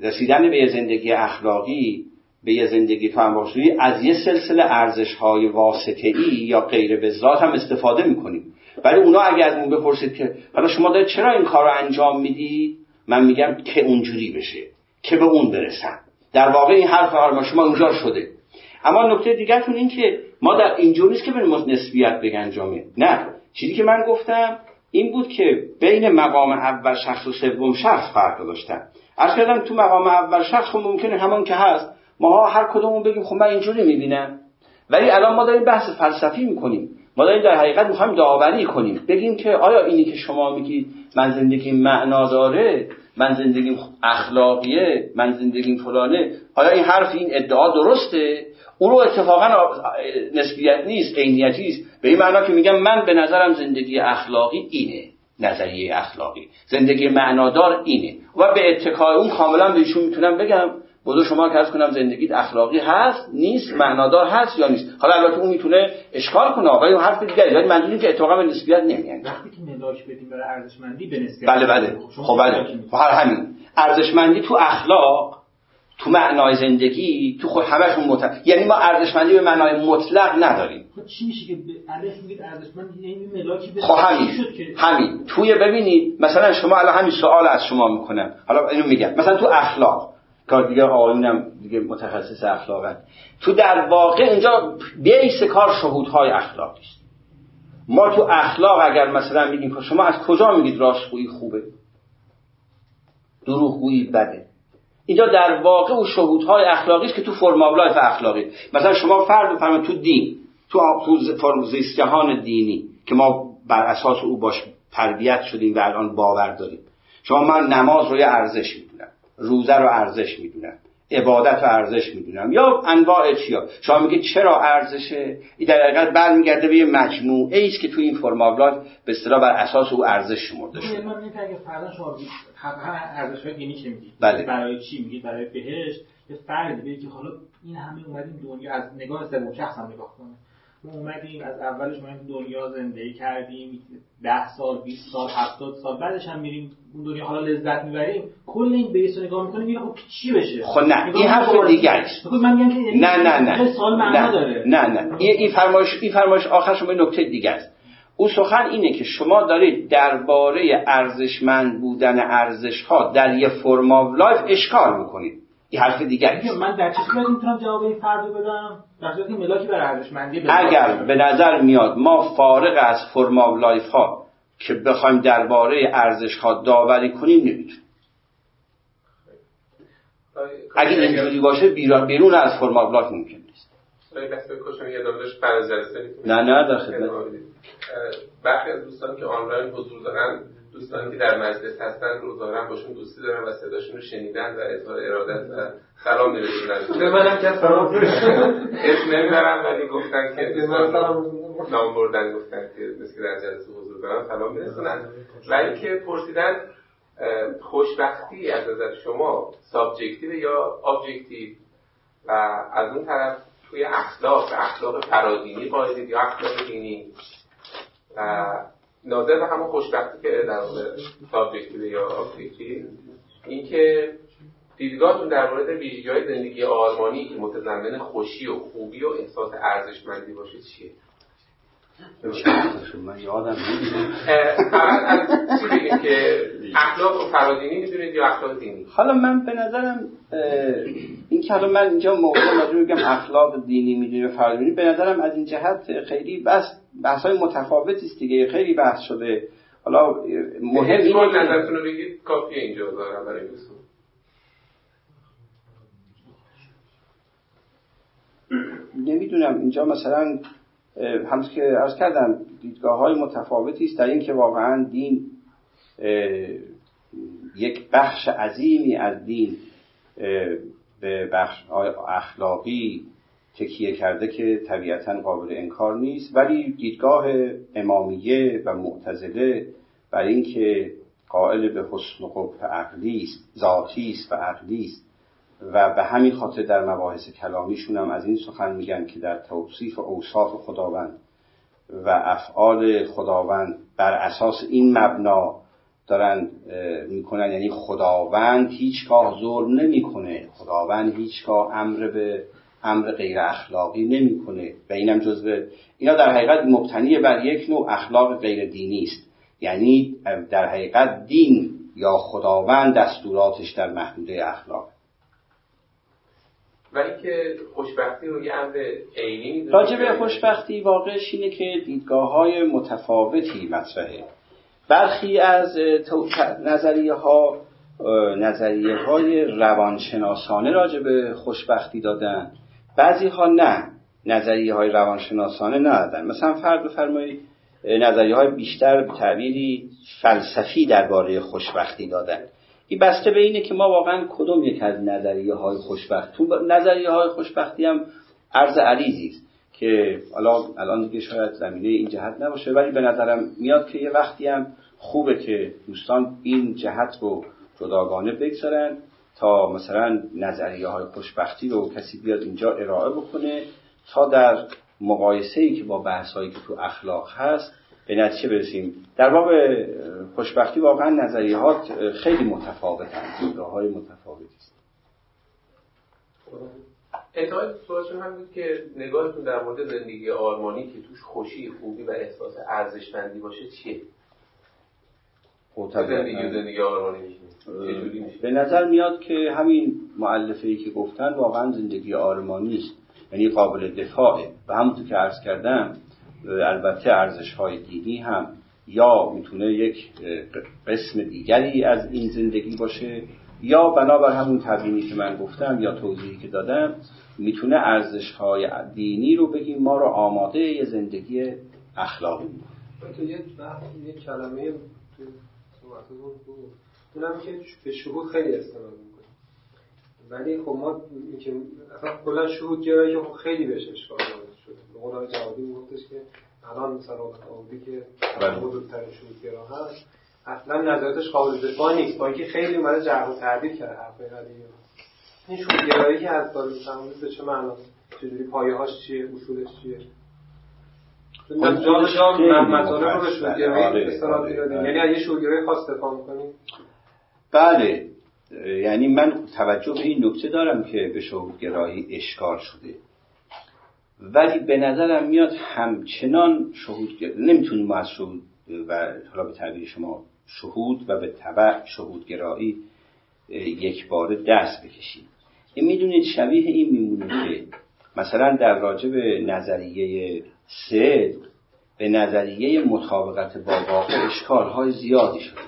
رسیدن به یک زندگی اخلاقی به یه زندگی فهمباشویی از یه سلسله ارزش های واسطه ای یا غیر به ذات هم استفاده می‌کنیم. ولی اونا اگر از اون بپرسید که حالا شما دارید چرا این کار رو انجام می‌دید؟ من میگم که اونجوری بشه. که به اون برسن. در واقع این حرف ما شما اونجا شده. اما نکته دیگرتون این که ما در اینجور نیست که بریم نسبیت بگنجامه نه. چیزی که من گفتم این بود که بین مقام اول شخص و سوم شخص فرق داشتن. از کردم تو مقام اول شخص خب ممکنه همان که هست. ما هر کدومون بگیم خب من اینجوری می‌بینم. ولی الان ما داریم بحث فلسفی می‌کنیم. ما داریم در حقیقت می‌خوایم داوری کنیم. بگیم که آیا اینی که شما میگید من زندگی معنا داره من زندگیم اخلاقیه من زندگیم فلانه. آیا این حرف این ادعا درسته؟ او رو اتفاقا نسبیت نیست عینیتی است. به این معنا که میگم من به نظرم زندگی اخلاقی اینه نظریه اخلاقی. زندگی معنادار اینه. و به اتکای اون کاملا به ایشون می‌تونم بگم. بودو شما که کنم زندگیت اخلاقی هست نیست معنادار هست یا نیست؟ حالا البته اون می‌تونه اشکال کنه ولی اون حرف دیگه ولی منظور که اتفاقا به نسبیت نمیاد. وقتی که ملاک بدیم برای ارزشمندی به نسبیت بله بله. خب بله. هر همین. ارزشمندی تو اخلاق تو معنای زندگی تو خود همشون مت... یعنی ما ارزشمندی به معنای مطلق نداریم. خب چی میشه که الف میگید ارزشمند یعنی ملاکی به خب همین. همین. توی ببینید مثلا شما الان همین سوال از شما می‌کنم. حالا اینو میگم. مثلا تو اخلاق. کار دیگه آقایونم دیگه متخصص اخلاقن. تو در واقع اینجا base کار شهودهای اخلاقی است ما تو اخلاق اگر مثلا میگیم که شما از کجا میگید راستگویی خوبه؟ دروغگویی بده. اینجا در واقع و شهودهای اخلاقی است که تو form of life اخلاقی. مثلا شما فرض بفرمایید تو دین تو form جهان دینی که ما بر اساس اون باهاش تربیت شدیم و الان باور داریم. شما من نماز رو یه ارزش روزه رو ارزش می‌دونم. عبادت رو ارزش می‌دونم. یا انواع چیا شما میگید چرا ارزشه؟ این در حقیقت برمیگرده به یه مجموعه ای است که تو این فرمابلات به اصطلاح بر اساس او ارزش شمرده شده. من اگه فردا شما ارزش های دینی که میگید. بله. برای چی میگید؟ برای بهشت؟ یه بگه که حالا این همه اومدیم دنیا از نگاه سوم شخص هم نگاه کنه. ما اومدیم از اولش ما دنیا زندگی کردیم ده سال 20 سال 70 سال بعدش هم میریم اون دنیا حالا لذت می‌بریم. کل این بیس رو نگاه می‌کنیم میگه خب چی بشه؟ خب نه این حرف دیگه است من میگم که یعنی نه نه نه. سؤال معنا داره. نه نه. این این فرمایش این فرمایش آخرش به نکته دیگه است. او سخن اینه که شما دارید درباره ارزشمند بودن ارزش ها در یه form of life اشکال می‌کنید. این حرف دیگه من در چه صورتی می‌تونم جواب این فرد بدم؟ در صورتی ملاکی بر ارزشمندی اگر به نظر میاد ما فارغ از form of life ها که بخوایم درباره ارزش ها داوری کنیم نمی‌تونیم. اگه اینجوری باشه بیرون از form of life ممکن نیست. نه نه در خدمت برخی از دوستان که آنلاین حضور دارن دوستانی که در مجلس هستن رو دارن باهاشون دوستی دارن و صداشون رو شنیدن و اظهار ارادت و سلام میرسونن به منم که سلام اسم نمی‌برم ولی گفتن که نام بردن گفتن که مثل در جلسه حضور دارن سلام میرسونن و اینکه پرسیدن خوشبختی از نظر شما subjective یا objective و از اون طرف توی اخلاق اخلاق فرادینی قائلید یا اخلاق دینی؟ و ناظر به همون خوشبختی که در مورد subjective یا objective اینکه دیدگاهتون در مورد ویژگی های زندگی آرمانی که متضمن خوشی و خوبی و احساس ارزشمندی باشه چیه؟ من یادم چی بگیم که اخلاق فرادینی می‌دونید یا اخلاق دینی؟ حالا من به نظرم این که حالا من اینجا موضوع راجع میگم اخلاق دینی می‌دونی و فرادینی به نظرم از این جهت خیلی بس بحث های متفاوتی است دیگه. خیلی بحث شده. حالا مهم اینه که نظرتون رو بگید. کافیه اینجا دارم برای نمی‌دونم. اینجا مثلا همونطور که ارز کردم دیدگاه های متفاوتی است در اینکه واقعا دین یک بخش عظیمی از دین به بخش اخلاقی تکیه کرده که طبیعتا قابل انکار نیست. ولی دیدگاه امامیه و معتزله برای اینکه قائل به حسن و قبح عقلی است ذاتی است و عقلی است. و به همین خاطر در مباحث کلامیشون هم از این سخن میگن که در توصیف اوصاف خداوند و افعال خداوند بر اساس این مبنا دارن می‌کنن. یعنی خداوند هیچگاه ظلم نمی‌کنه. خداوند هیچگاه امر به امر غیر اخلاقی نمی‌کنه. و اینم جزو اینا در حقیقت مبتنی بر یک نوع اخلاق غیر دینی است. یعنی در حقیقت دین یا خداوند دستوراتش در محدوده اخلاق. و اینکه خوشبختی رو یه امر عینی راجع به خوشبختی واقعش اینه که دیدگاه های متفاوتی مطرحه. برخی از نظریه ها نظریه های روانشناسانه راجع به خوشبختی دادن. بعضی ها نه نظریه های روانشناسانه ندادن. مثلا فرد بفرمایید نظریه های بیشتر به تعبیری فلسفی درباره خوشبختی دادن. این بسته به اینه که ما واقعا کدوم یک از نظریه های خوشبخت تو نظریه های خوشبختی هم عرض عریضی است که حالا الان دیگه شاید زمینه این جهت نباشه ولی به نظرم میاد که یه وقتی هم خوبه که دوستان این جهت رو جداگانه بگذارن تا مثلا نظریه های خوشبختی رو کسی بیاد اینجا ارائه بکنه تا در مقایسه ای که با بحث هایی که تو اخلاق هست به نتیجه برسیم. در باب خوشبختی واقعا نظریات خیلی متفاوتن. دیدگاه های متفاوتی است. انتهای سوالشون هم بود که نگاهتون در مورد زندگی آرمانی که توش خوشی خوبی و احساس ارزشمندی باشه چیه؟ زندگی زندگی آرمانی میشه. به نظر میاد که همین معلفه ای که گفتن واقعا زندگی آرمانی است. یعنی قابل دفاعه. و همونطور که عرض کردم البته ارزش های دینی هم یا می‌تونه یک قسم دیگری از این زندگی باشه یا بنابر همون تبیینی که من گفتم یا توضیحی که دادم می‌تونه ارزش های دینی رو بگیم ما رو آماده یه زندگی اخلاقی تو یه یه کلمه اونم که به شهود خیلی استفاده می‌کنیم. ولی خب ما که اصلا کلا شهود گرایی خب خیلی بهش اشکال شده قول جوادی گفتش که الان مثلا آبی که بزرگترین شهود گرا هست. اصلا نظراتش قابل دفاع نیست. با اینکه خیلی اومده جرح و کرده حرفای قدیمی این شهودگرایی که از داره می‌فهمید به چه معناست چجوری پایه هاش چیه اصولش چیه؟ جا جا مطالب رو به شهودگرایی استراد بیاریم یعنی از یه شهودگرایی خاص دفاع می‌کنیم بله. یعنی من توجه به این نکته دارم که به شهودگرایی اشکال شده. ولی به نظرم میاد همچنان شهود نمی‌تونیم ما از شهود و حالا به تعبیر شما شهود و به طبع شهودگرایی یک بار دست بکشیم. این می‌دونید شبیه این میمونه که مثلا در راجع به نظریه صدق به نظریه مطابقت با واقع اشکالهای زیادی شده.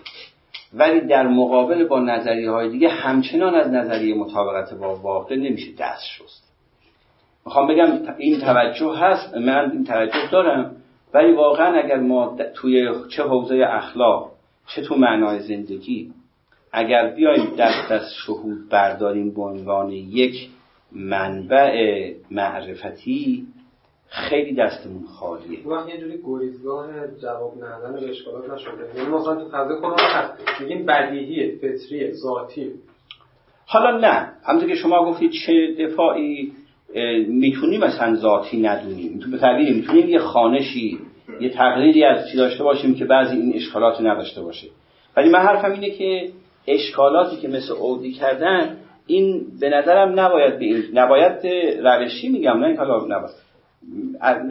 ولی در مقابل با نظریه های دیگه همچنان از نظریه مطابقت با واقع نمیشه دست شست. می‌خوام بگم این توجه هست من این توجه دارم. ولی واقعا اگر ما توی چه حوزه اخلاق چه تو معنای زندگی اگر بیایم دست از شهود برداریم به عنوان یک منبع معرفتی خیلی دستمون خالیه. وقت یه جوری گریزگاه جواب ندادن به اشکالات نشده. یعنی مثلا تو فضای خودمون هست میگیم بدیهیه فطریه ذاتیه حالا نه. همونطور که شما گفتید چه دفاعی می‌تونیم مثلا ذاتی ندونیم به تعبیر می‌تونیم یه خانشی یه تقریری از چی داشته باشیم که بعضی این اشکالات نداشته باشه. ولی من حرفم اینه که اشکالاتی که مثل اودی کردن این به نظرم نباید به این نباید روشی میگم نه حالا نباید.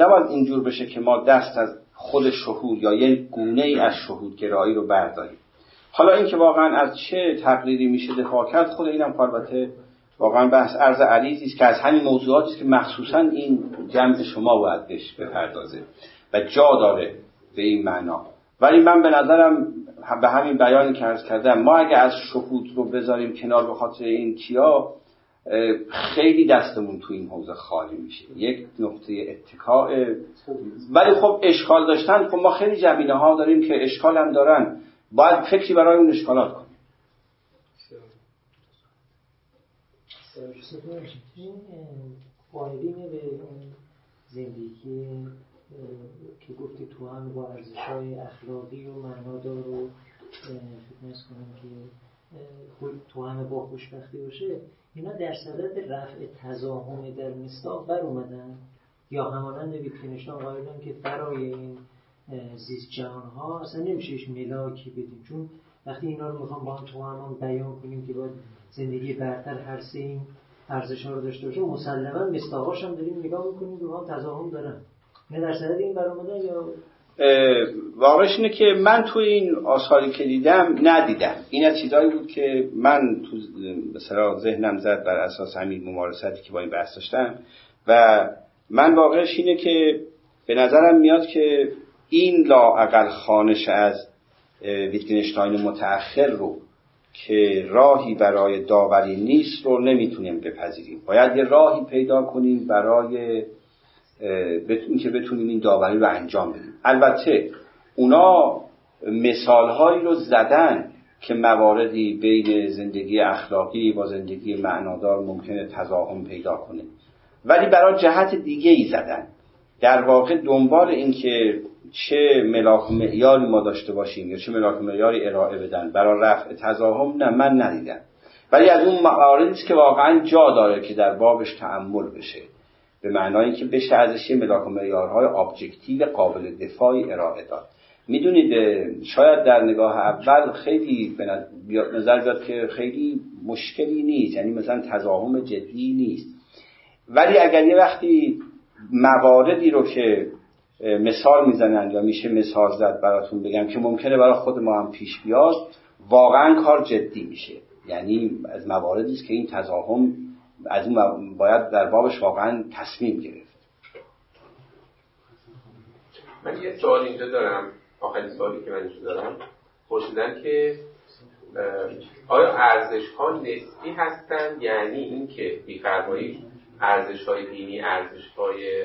نباید اینجور بشه که ما دست از خود شهود یا یه گونه ای از شهود گرایی رو برداریم. حالا اینکه واقعا از چه تقریری میشه دفاع کرد خود اینم البته واقعا بحث عرض عریضی است که از همین موضوعاتی است که مخصوصا این جمع شما باید بهش بپردازه و جا داره به این معنا. ولی من به نظرم به همین بیانی که عرض کردم ما اگه از شهود رو بذاریم کنار به خاطر این کیا خیلی دستمون تو این حوزه خالی میشه. یک نقطه اتکاع ولی خب اشکال داشتن خب ما خیلی جمینه ها داریم که اشکال هم دارن. باید فکری برای اون اشکالات این به زندگی که گفتی تو هم با ارزش های اخلاقی و معنادار رو فکر کنم که تو همه با خوشبختی باشه اینا در صدد رفع تزاهم در مستاق بر اومدن. یا همانند ویتکنشتان قائلن که برای این زیست جهان ها اصلا نمیشه ملاکی بدیم. چون وقتی اینا رو می‌خوام با هم تو هم بیان کنیم که باید زندگی برتر هر سه این ارزش ها رو داشته باشه. مسلما مستاقاش هم داریم نگاه می‌کنیم هم تضاهم دارن. نه در صدد این برآمدن یا؟ واقعش اینه که من تو این آثاری که دیدم ندیدم. این از چیزایی بود که من تو مثلا ذهنم زد بر اساس همین ممارستی که با این بحث داشتم. و من واقعش اینه که به نظرم میاد که این لاعقل خانش از ویتگنشتاین متأخر رو که راهی برای داوری نیست رو نمی‌تونیم بپذیریم. باید یه راهی پیدا کنیم برای اینکه بتونیم این داوری رو انجام بدیم. البته اونا مثالهایی رو زدن که مواردی بین زندگی اخلاقی با زندگی معنادار ممکنه تضاهم پیدا کنه. ولی برای جهت دیگه ای زدن. در واقع دنبال اینکه چه ملاک معیاری ما داشته باشیم یا چه ملاک معیاری ارائه بدن. برای رفع تضاهم نه من ندیدم. ولی از اون مواردی است که واقعا جا داره که در بابش تعمل بشه. به معنای که بشه ازش ملاک و معیارهای ابجکتیو قابل دفاعی ارائه داد. می‌دونید شاید در نگاه اول خیلی به نظر بیاد که خیلی مشکلی نیست. یعنی مثلا تضاهم جدی نیست. ولی اگر یه وقتی مواردی رو که مثال می‌زنن یا میشه مثال زد براتون بگم که ممکنه برای خود ما هم پیش بیاد واقعا کار جدی میشه. یعنی از مواردی است که این تضاهم از اون باید در بابش واقعا تصمیم گرفت. من یه سوال اینجا دارم. آخرین سوالی که من اینجا دارم. پرسیدن که آیا ارزش ها نسبی هستن یعنی اینکه بیفرمایی ارزش های دینی ارزش های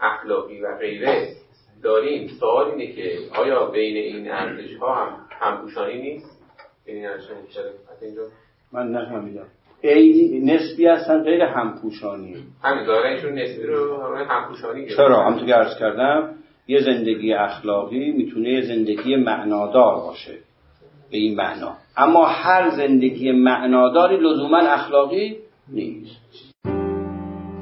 اخلاقی و غیره داریم. سوال اینه که آیا بین این ارزش ها هم همپوشانی نیست؟ این اینجا. من نفهمیدم. ای نسبی هستن غیر همپوشانی. همین داره نسبی رو همپوشانی چرا؟ همونطور که عرض کردم یه زندگی اخلاقی می‌تونه یه زندگی معنادار باشه. به این معنا. اما هر زندگی معناداری لزوما اخلاقی نیست.